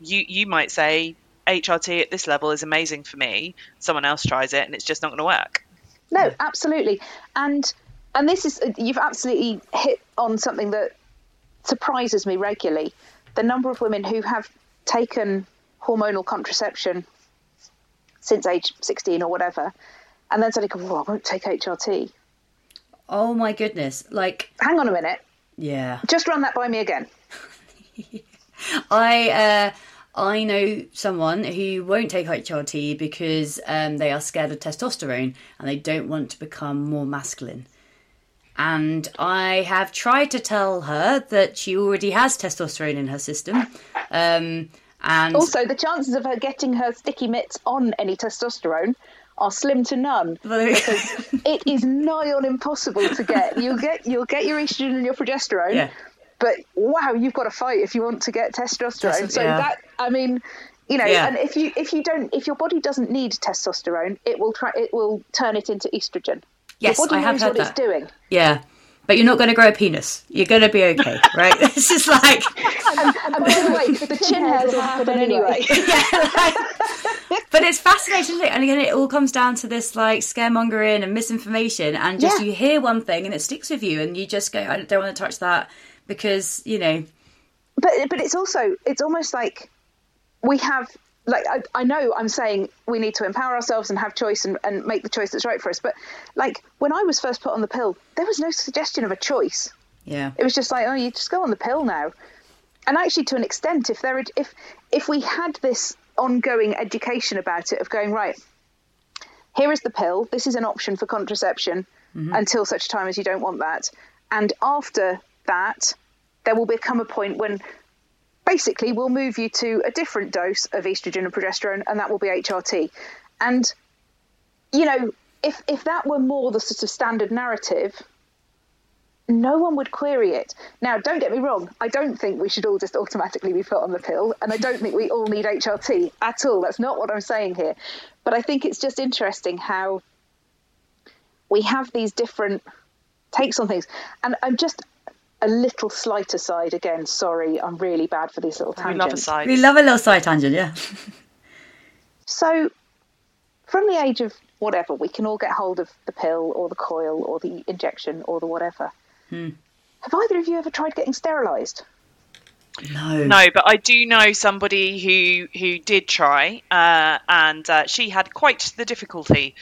you you might say hrt at this level is amazing for me. Someone else tries it and it's just not going to work. No absolutely. And and this is you've absolutely hit on something that surprises me regularly. The number of women who have taken hormonal contraception since age 16 or whatever, and then suddenly go, well, I won't take HRT. Oh my goodness. Like, hang on a minute. Yeah. Just run that by me again. I, uh, I know someone who won't take HRT because um, they are scared of testosterone and they don't want to become more masculine. and I have tried to tell her that she already has testosterone in her system. Um, and Also, the chances of her getting her sticky mitts on any testosterone are slim to none. because it is nigh on impossible to get. You'll get you'll get your estrogen and your progesterone, Yeah. but wow, you've got to fight if you want to get testosterone. Testo- so yeah. that I mean, you know, Yeah. and if you if you don't if your body doesn't need testosterone, it will try it will turn it into estrogen. Yes, your body I have knows heard what that. it's doing. yeah, but you're not going to grow a penis. You're going to be okay, right? It's just like. And by the way, the chin hairs will happen anyway. but it's fascinating, isn't it? And again, it all comes down to this like scaremongering and misinformation, and just Yeah. you hear one thing and it sticks with you, and you just go, I don't want to touch that because you know, but but it's also it's almost like we have like I, I know I'm saying we need to empower ourselves and have choice and, and make the choice that's right for us. But like when I was first put on the pill, there was no suggestion of a choice. yeah, It was just like, oh, you just go on the pill now. And actually, to an extent, if there if if we had this ongoing education about it of going right, here is the pill. This is an option for contraception mm-hmm. until such time as you don't want that. And after that, there will become a point when basically we'll move you to a different dose of estrogen and progesterone, and that will be HRT. And you know, if if that were more the sort of standard narrative, no one would query it. Now, don't get me wrong, I don't think we should all just automatically be put on the pill, and I don't think we all need HRT at all. That's not what I'm saying here. But I think it's just interesting how we have these different takes on things. And I'm just a little slight aside again, sorry, I'm really bad for these little tangents. We tangents. love a side. we love a little side tangent, yeah. So, from the age of whatever, we can all get hold of the pill or the coil or the injection or the whatever. Have either of you ever tried getting sterilised? No, No, but I do know somebody who who did try, uh, and uh, she had quite the difficulty.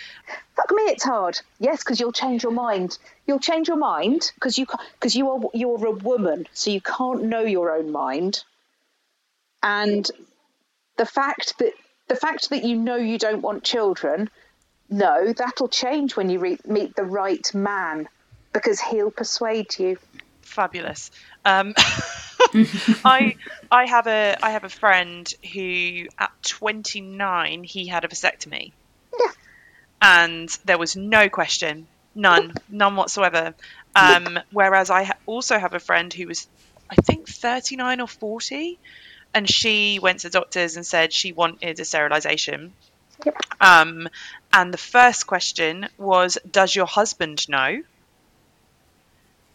Fuck me, it's hard. Yes, because you'll change your mind. You'll change your mind because you because you are you're a woman, so you can't know your own mind. And the fact that the fact that you know you don't want children, no, that'll change when you re- meet the right man because he'll persuade you. Fabulous. Um, I I have a I have a friend who at 29 he had a vasectomy. And there was no question, none, none whatsoever. Um, whereas I ha- also have a friend who was, I think, 39 or 40, and she went to the doctors and said she wanted a sterilisation. Yep. Um, and the first question was, "Does your husband know?"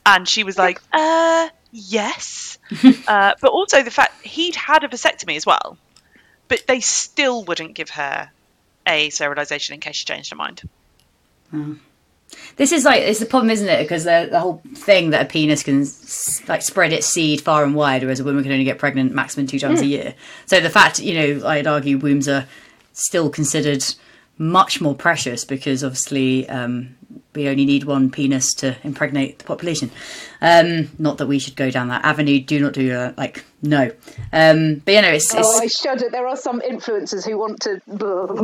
And she was like, "Uh, yes." uh, but also the fact he'd had a vasectomy as well, but they still wouldn't give her a sterilisation in case she changed her mind. This is like it's the problem, isn't it? Because the, the whole thing that a penis can like spread its seed far and wide, whereas a woman can only get pregnant maximum two times a year. So the fact, you know, I'd argue wombs are still considered much more precious because obviously um, we only need one penis to impregnate the population. Um, not that we should go down that avenue. Do not do that. Like no. Um, but you know, it's, Oh, I shudder. There are some influencers who want to.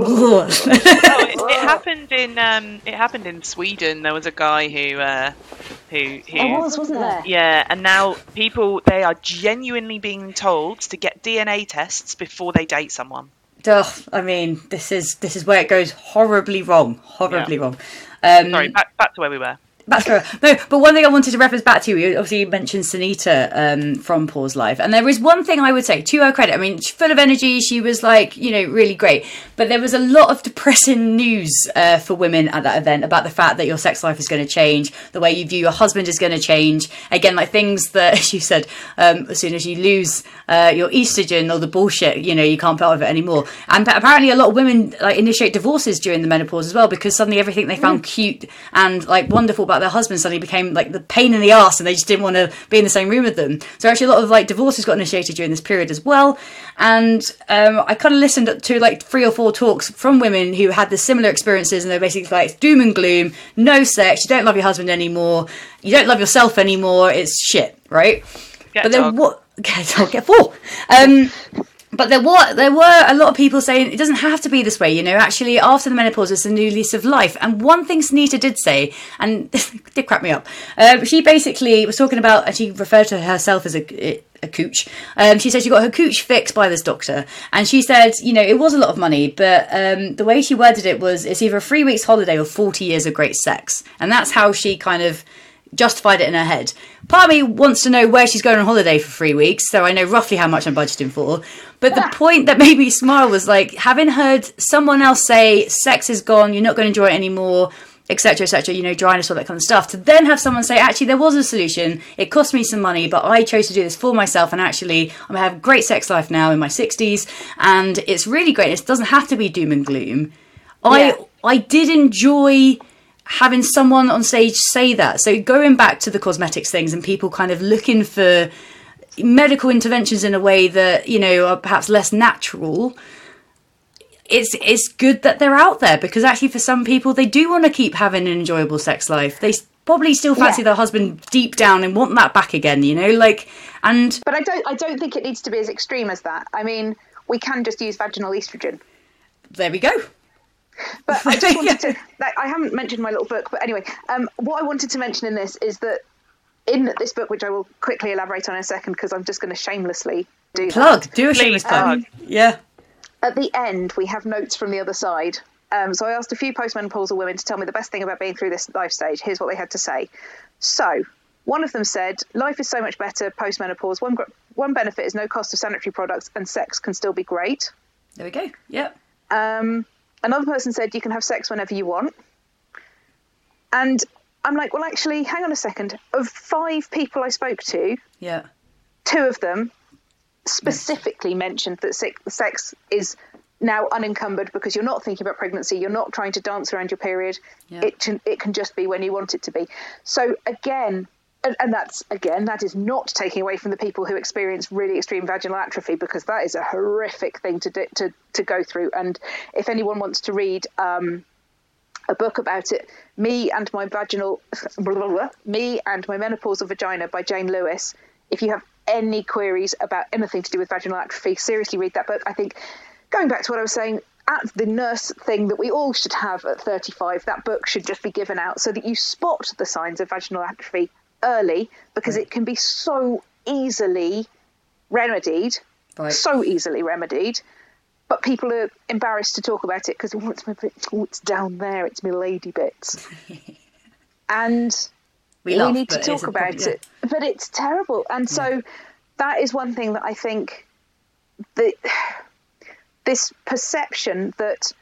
Oh, it, it happened in um, it happened in Sweden. There was a guy who uh, who who There was, wasn't there? yeah, and now people they are genuinely being told to get DNA tests before they date someone. Ugh, I mean, this is this is where it goes horribly wrong. Horribly Yeah. wrong. Um, Sorry, back back to where we were. That's correct. No, but one thing I wanted to reference back to, you obviously you mentioned Sunita um, from Pause Live, and there is one thing I would say to her credit. I mean, she's full of energy. She was like, you know, really great. But there was a lot of depressing news uh, for women at that event about the fact that your sex life is going to change, the way you view your husband is going to change. Again, like things that she said, um, as soon as you lose uh, your estrogen or the bullshit, you know, you can't put up with it anymore. And apparently, a lot of women like initiate divorces during the menopause as well because suddenly everything they found cute and like wonderful about their husband suddenly became like the pain in the ass, and they just didn't want to be in the same room with them. So actually, a lot of like divorces got initiated during this period as well. And um, I kind of listened to like three or four talks from women who had the similar experiences, and they're basically like doom and gloom, no sex, you don't love your husband anymore, you don't love yourself anymore, it's shit, right? Get but then dog. what? Get a dog, get four. Um, but there were there were a lot of people saying it doesn't have to be this way. You know, actually, after the menopause, it's a new lease of life. And one thing Sunita did say, and this did crack me up. Uh, she basically was talking about, and she referred to herself as a a cooch. Um, she said she got her cooch fixed by this doctor, and she said, you know, it was a lot of money, but um, the way she worded it was, it's either a three weeks holiday or forty years of great sex, and that's how she kind of justified it in her head. Part of me wants to know where she's going on holiday for three weeks, so I know roughly how much I'm budgeting for. But the point that made me smile was like having heard someone else say sex is gone, you're not going to enjoy it anymore, etc., etc. You know, dryness, all that kind of stuff. To then have someone say, actually, there was a solution. It cost me some money, but I chose to do this for myself, and actually, I'm gonna have a great sex life now in my 60s, and it's really great. It doesn't have to be doom and gloom. I I did enjoy having someone on stage say that. So going back to the cosmetics things and people kind of looking for medical interventions in a way that you know are perhaps less natural. It's it's good that they're out there because actually for some people they do want to keep having an enjoyable sex life. They probably still fancy Yeah. their husband deep down and want that back again. You know, like and But I don't I don't think it needs to be as extreme as that. I mean, we can just use vaginal estrogen. there we go. But I just wanted to. Like, I haven't mentioned my little book, but anyway, um, what I wanted to mention in this is that in this book, which I will quickly elaborate on in a second, because I'm just going to shamelessly do that. Plug, do a shameless plug. plug. Yeah. At the end, we have notes from the other side. Um, so I asked a few postmenopausal women to tell me the best thing about being through this life stage. Here's what they had to say. So one of them said, "Life is so much better post-menopause. One one benefit is no cost of sanitary products, and sex can still be great." There we go. Yep. Um, another person said you can have sex whenever you want. And I'm like, well, actually, hang on a second. Of five people I spoke to, Yeah. two of them specifically mentioned that sex is now unencumbered because you're not thinking about pregnancy, you're not trying to dance around your period. Yeah. It can, it can just be when you want it to be. So again, and, and that's again that is not taking away from the people who experience really extreme vaginal atrophy because that is a horrific thing to do, to to go through. And if anyone wants to read. Um, a book about it, Me and My Vaginal, blah, blah, blah, Me and My Menopausal Vagina by Jane Lewis. If you have any queries about anything to do with vaginal atrophy, seriously read that book. I think, going back to what I was saying, at the nurse thing that we all should have at 35, that book should just be given out so that you spot the signs of vaginal atrophy early because it can be so easily remedied, Right. so easily remedied but people are embarrassed to talk about it because oh, it's my bit, oh, it's down there, it's my lady bits, and We, we, need to talk about yeah. it. But it's terrible, and so that is one thing that I think that this perception that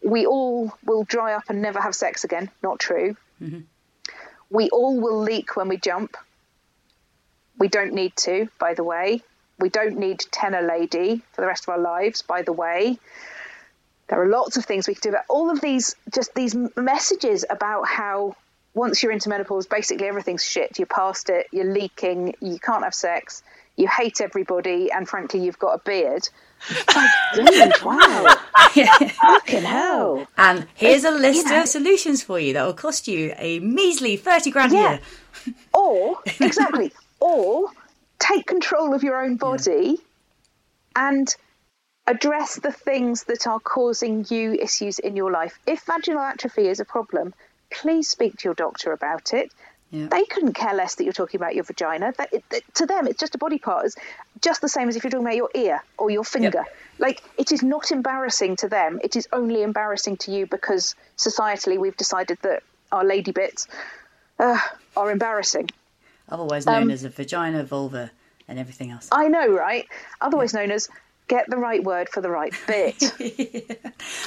we all will dry up and never have sex again, not true. Mm-hmm. We all will leak when we jump. We don't need to, by the way. We don't need TENA Lady for the rest of our lives, by the way. There are lots of things we can do about all of these, just these messages about how once you're into menopause, basically everything's shit. You're past it, you're leaking, you can't have sex, you hate everybody, and frankly, you've got a beard. Like, dude, wow. Fucking hell. And here's a list know- of solutions for you that will cost you a measly 30 grand a year. Or, exactly, or take control of your own body and address the things that are causing you issues in your life. If vaginal atrophy is a problem, please speak to your doctor about it. Yeah. They couldn't care less that you're talking about your vagina. That, it, to them, it's just a body part. It's just the same as if you're talking about your ear or your finger. Like, it is not embarrassing to them. It is only embarrassing to you because societally we've decided that our lady bits uh, are embarrassing. Otherwise known Um, as a vagina, vulva, and everything else. I know, right? Otherwise known as get the right word for the right bit.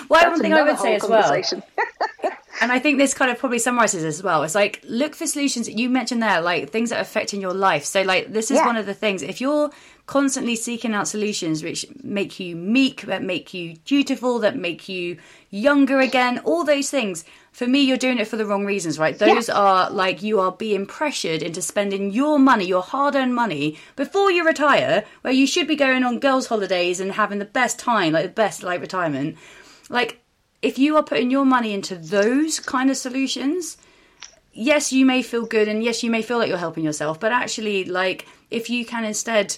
well, That's one thing I would say as well, and I think this kind of probably summarizes as well. It's like look for solutions that you mentioned there, like things that are affecting your life. So, like this is Yeah. one of the things. If you're constantly seeking out solutions which make you meek, that make you dutiful, that make you younger again, all those things. For me, you're doing it for the wrong reasons, right? Those are like you are being pressured into spending your money, your hard earned money, before you retire, where you should be going on girls' holidays and having the best time, like the best like retirement. Like, if you are putting your money into those kind of solutions, yes, you may feel good and yes, you may feel like you're helping yourself, but actually, like, if you can instead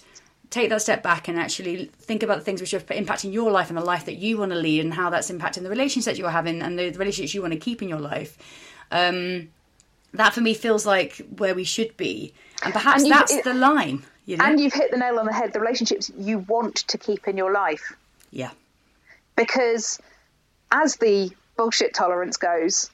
take that step back and actually think about the things which are impacting your life and the life that you want to lead and how that's impacting the relationships you're having and the relationships you want to keep in your life. Um, that for me feels like where we should be, and perhaps And that's it- the line. You know? And you've hit the nail on the head. The relationships you want to keep in your life, yeah, because as the bullshit tolerance goes,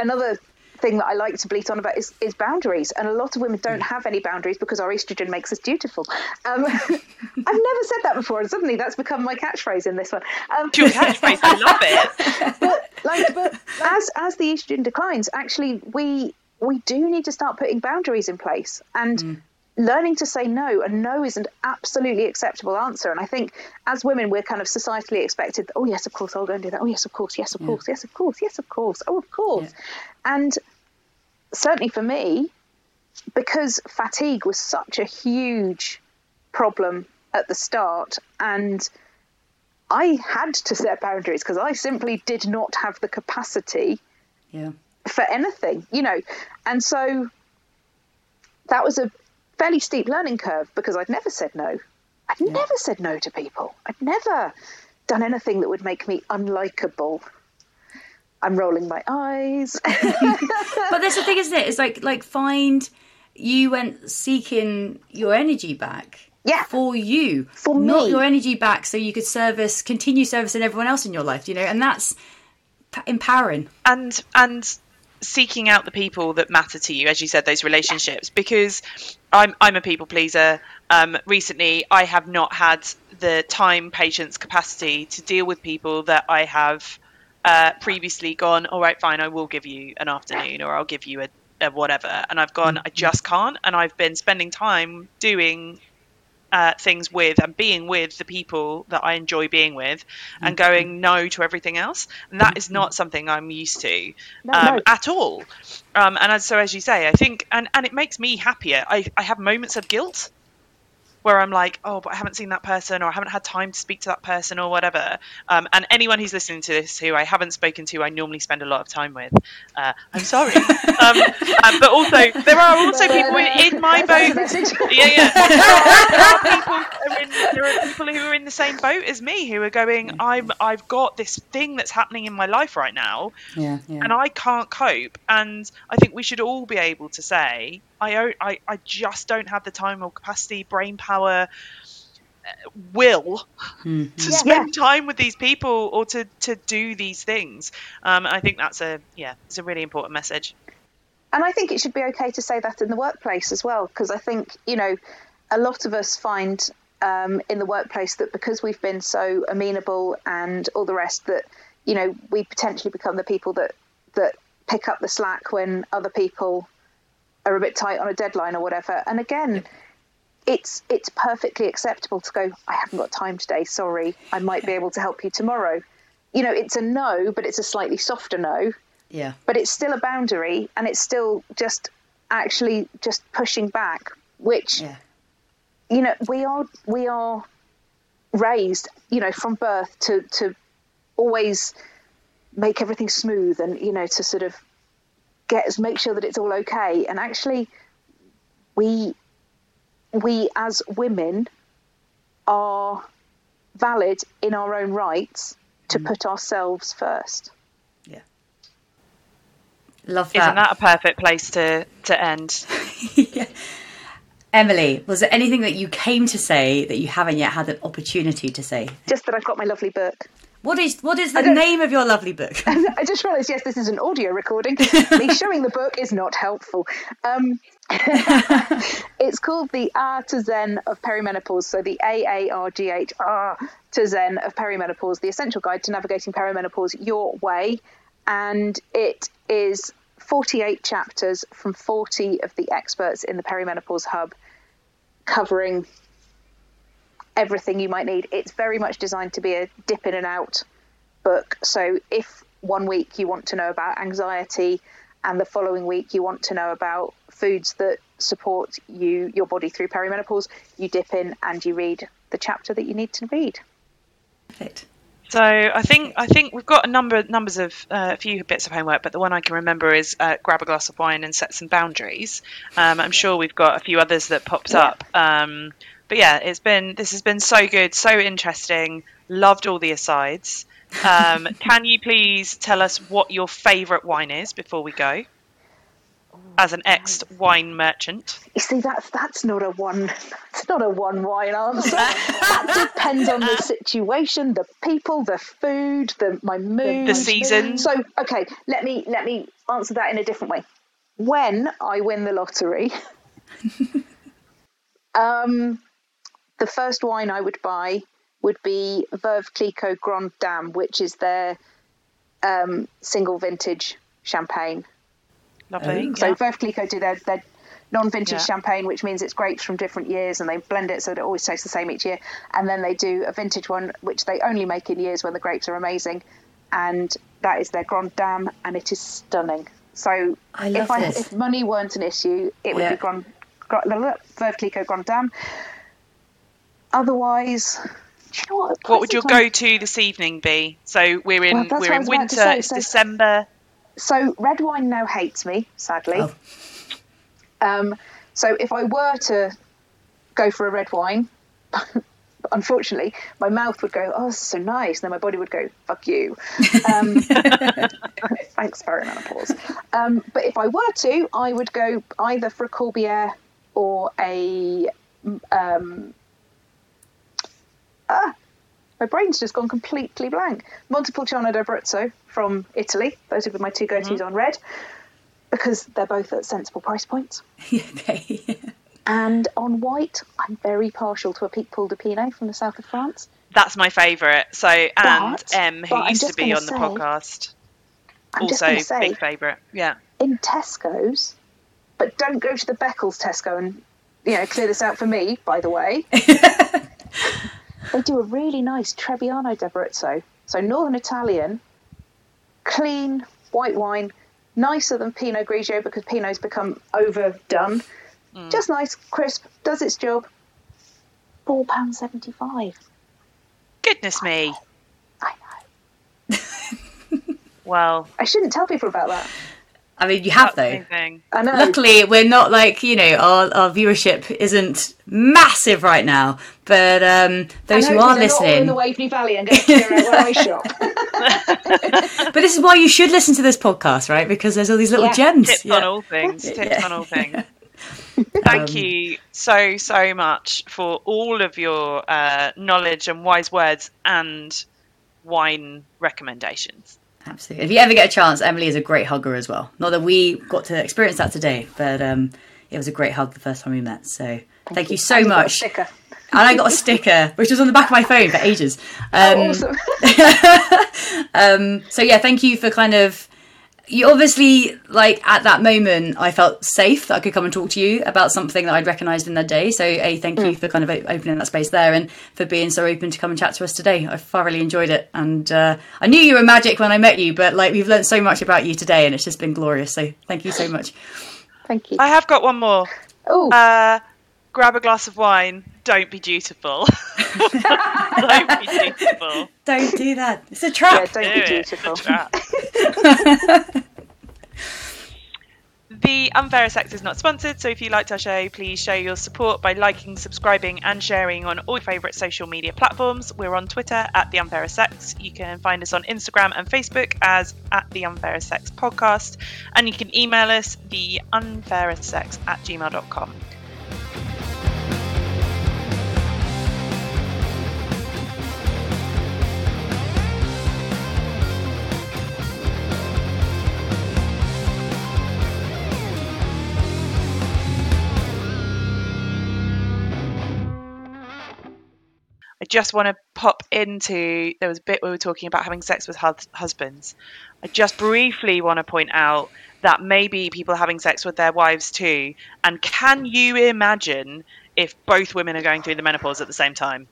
another thing that I like to bleat on about is, is boundaries. And a lot of women don't have any boundaries because our estrogen makes us dutiful. Um, I've never said that before, and suddenly that's become my catchphrase in this one. Um, Your catchphrase, I love it. but like but as as the estrogen declines actually we we do need to start putting boundaries in place and learning to say no and no is an absolutely acceptable answer. And i think as women we're kind of societally expected oh yes of course i'll go and do that. Oh yes of course yes of course yes of course yes of course oh of course. And certainly for me because fatigue was such a huge problem at the start and I had to set boundaries because I simply did not have the capacity yeah, for anything, you know. And so that was a fairly steep learning curve because I'd never said no. I'd never said no to people. I'd never done anything that would make me unlikable. I'm rolling my eyes. but that's the thing, isn't it? It's like like find you went seeking your energy back. Yeah. For you. For Not me. your energy back so you could service continue servicing everyone else in your life, you know, and that's empowering. and and seeking out the people that matter to you as you said those relationships because i'm i'm a people pleaser. Um recently i have not had the time patience capacity to deal with people that i have uh previously gone all right fine i will give you an afternoon or i'll give you a, a whatever and i've gone i just can't and i've been spending time doing uh, things with and being with the people that I enjoy being with and going no to everything else. And that is not something I'm used to um, no. at all. Um, and as, so, as you say, I think, and, and it makes me happier. I, I have moments of guilt where I'm like, oh, but I haven't seen that person or I haven't had time to speak to that person or whatever. Um, and anyone who's listening to this who I haven't spoken to, I normally spend a lot of time with. Uh, I'm sorry. um, um, but also, there are also people in, in my boat. Yeah, yeah. There are, people who are in, there are people who are in the same boat as me who are going, I'm, I've got this thing that's happening in my life right now Yeah, yeah. and I can't cope. And I think we should all be able to say, I, o- I, I just don't have the time or capacity, brain power, uh, will to spend time with these people or to, to do these things. Um, I think that's a yeah, it's a really important message. And I think it should be okay to say that in the workplace as well, because I think, you know, a lot of us find um, in the workplace that because we've been so amenable and all the rest, that, you know, we potentially become the people that, that pick up the slack when other people are a bit tight on a deadline or whatever. And again, it's it's perfectly acceptable to go, I haven't got time today, sorry, I might be able to help you tomorrow. You know, it's a no, but it's a slightly softer no yeah. but it's still a boundary and it's still just actually just pushing back which Yeah. you know we are we are raised you know from birth to to always make everything smooth and you know to sort of get us make sure that it's all okay and actually we we as women are valid in our own rights to mm. put ourselves first Yeah. Love Isn't that a perfect place to to end? Emily, was there anything that you came to say that you haven't yet had an opportunity to say? just that I've got my lovely book What is what is the name of your lovely book? I just realised, yes, this is an audio recording. Me showing the book is not helpful. Um, it's called The Aargh to Zen of Perimenopause. So the A A R G H Aargh to Zen of Perimenopause, the essential guide to navigating perimenopause your way. And it is 48 chapters from 40 of the experts in the Perimenopause Hub covering everything you might need. It's very much designed to be a dip in and out book. So if one week you want to know about anxiety and the following week you want to know about foods that support you your body through perimenopause, you dip in and you read the chapter that you need to read. Perfect. So I think I think we've got a number numbers of uh, a few bits of homework, but the one I can remember is uh, grab a glass of wine and set some boundaries. Um, I'm sure we've got a few others that pops up. Um, but yeah, it's been this has been so good, so interesting. Loved all the asides. Um, can you please tell us what your favourite wine is before we go? As an ex wine merchant, You see, that's that's not a one. That's not a one wine answer. that depends on the situation, the people, the food, the my mood, the season. So, okay, let me let me answer that in a different way. When I win the lottery, um, the first wine I would buy would be Veuve Clicquot Grande Dame, which is their um, single vintage champagne. lovely. So yeah. Veuve Clicquot do their, their non-vintage Yeah. champagne, which means it's grapes from different years, and they blend it so that it always tastes the same each year. And then they do a vintage one, which they only make in years when the grapes are amazing, and that is their Grande Dame, and it is stunning. So I love if I this. if money weren't an issue, it would Yeah. be Grand, Grand Veuve Clicquot Grande Dame. Otherwise, do you know what? What would your Prices go-to this evening be? So we're in Well, we're in was about to winter. say, it's so- December. So red wine now hates me, sadly. Oh. Um, so if I were to go for a red wine, unfortunately, my mouth would go, "Oh, this is so nice," and then my body would go, "Fuck you." Um, thanks, perimenopause. Um, but if I were to, I would go either for a Corbières or a. Um, ah, my brain's just gone completely blank. Montepulciano d'Abruzzo from Italy. Those would be my two go-tos on red because they're both at sensible price points. okay. And on white, I'm very partial to a Picpoul de Pinet from the south of France. That's my favourite. So and But- Em, who used to be gonna on the say- podcast, I'm just also going say, big favourite. Yeah. in Tesco's, but don't go to the Beccles Tesco and you know clear this out for me. By the way, they do a really nice Trebbiano d'Abruzzo, so Northern Italian, clean white wine, nicer than Pinot Grigio because Pinot's become overdone. Mm. Just nice, crisp, does its job. Four pound seventy five. Goodness me. I know. Well, I shouldn't tell people about that. I mean, you have that's though. I know. Luckily, we're not like you know our, our viewership isn't massive right now, but um, those who are listening, not all in the Waveney Valley and get to figure out where I shop. but this is why you should listen to this podcast, right? Because there's all these little Yeah. gems. Tips Yeah. on all things. Tips Yeah. on all things. Thank Um, you so so much for all of your uh, knowledge and wise words and wine recommendations. Absolutely. If you ever get a chance, Emily is a great hugger as well. Not that we got to experience that today, but um, it was a great hug the first time we met. So thank, you so I've got a much. sticker. And I got a sticker, which was on the back of my phone for ages. Oh, Um, awesome. so yeah, thank you for kind of. You obviously like at that moment, I felt safe that I could come and talk to you about something that I'd recognised in that day. So a thank you for kind of opening that space there and for being so open to come and chat to us today. I thoroughly enjoyed it, and uh, I knew you were magic when I met you, but like we've learned so much about you today, and it's just been glorious. So thank you so much. Thank you. I have got one more. Oh, Uh, grab a glass of wine. Don't be dutiful. don't be dutiful. Don't do that. It's a yeah, trap. don't Do be it. dutiful. It's a trap. The Unfairer Sex is not sponsored, so if you liked our show, please show your support by liking, subscribing, and sharing on all your favourite social media platforms. We're on Twitter at The Unfairer Sex. You can find us on Instagram and Facebook as at The Unfairer Sex Podcast, and you can email us the unfairsex at gmail.com. just want to pop into there was a bit where we were talking about having sex with hus- husbands. I just briefly want to point out that maybe people are having sex with their wives too. And can you imagine if both women are going through the menopause at the same time?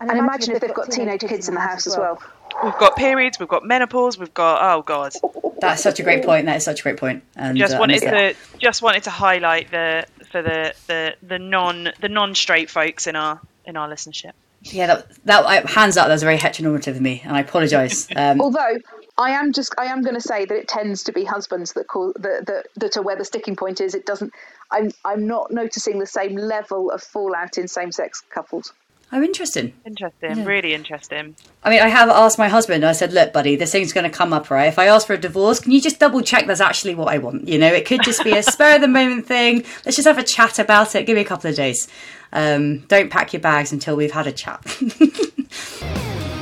And imagine if they've got teenage kids in the house as well. We've got periods, we've got menopause, we've got oh god. That's such a great point. That is such a great point. And Just uh, wanted miss it. to just wanted to highlight the for the the the non the non straight folks in our in our listenership. Yeah, that, that I, hands up. That was very heteronormative of me, and I apologise. Um, Although I am just I am going to say that it tends to be husbands that call that, that that are where the sticking point is. It doesn't. I'm I'm not noticing the same level of fallout in same sex couples. Oh, interesting. Interesting, really interesting. I mean, I have asked my husband. I said, "Look, buddy, this thing's going to come up, right? If I ask for a divorce, can you just double check that's actually what I want? You know, it could just be a spur of the moment thing. Let's just have a chat about it. Give me a couple of days. Um, don't pack your bags until we've had a chat."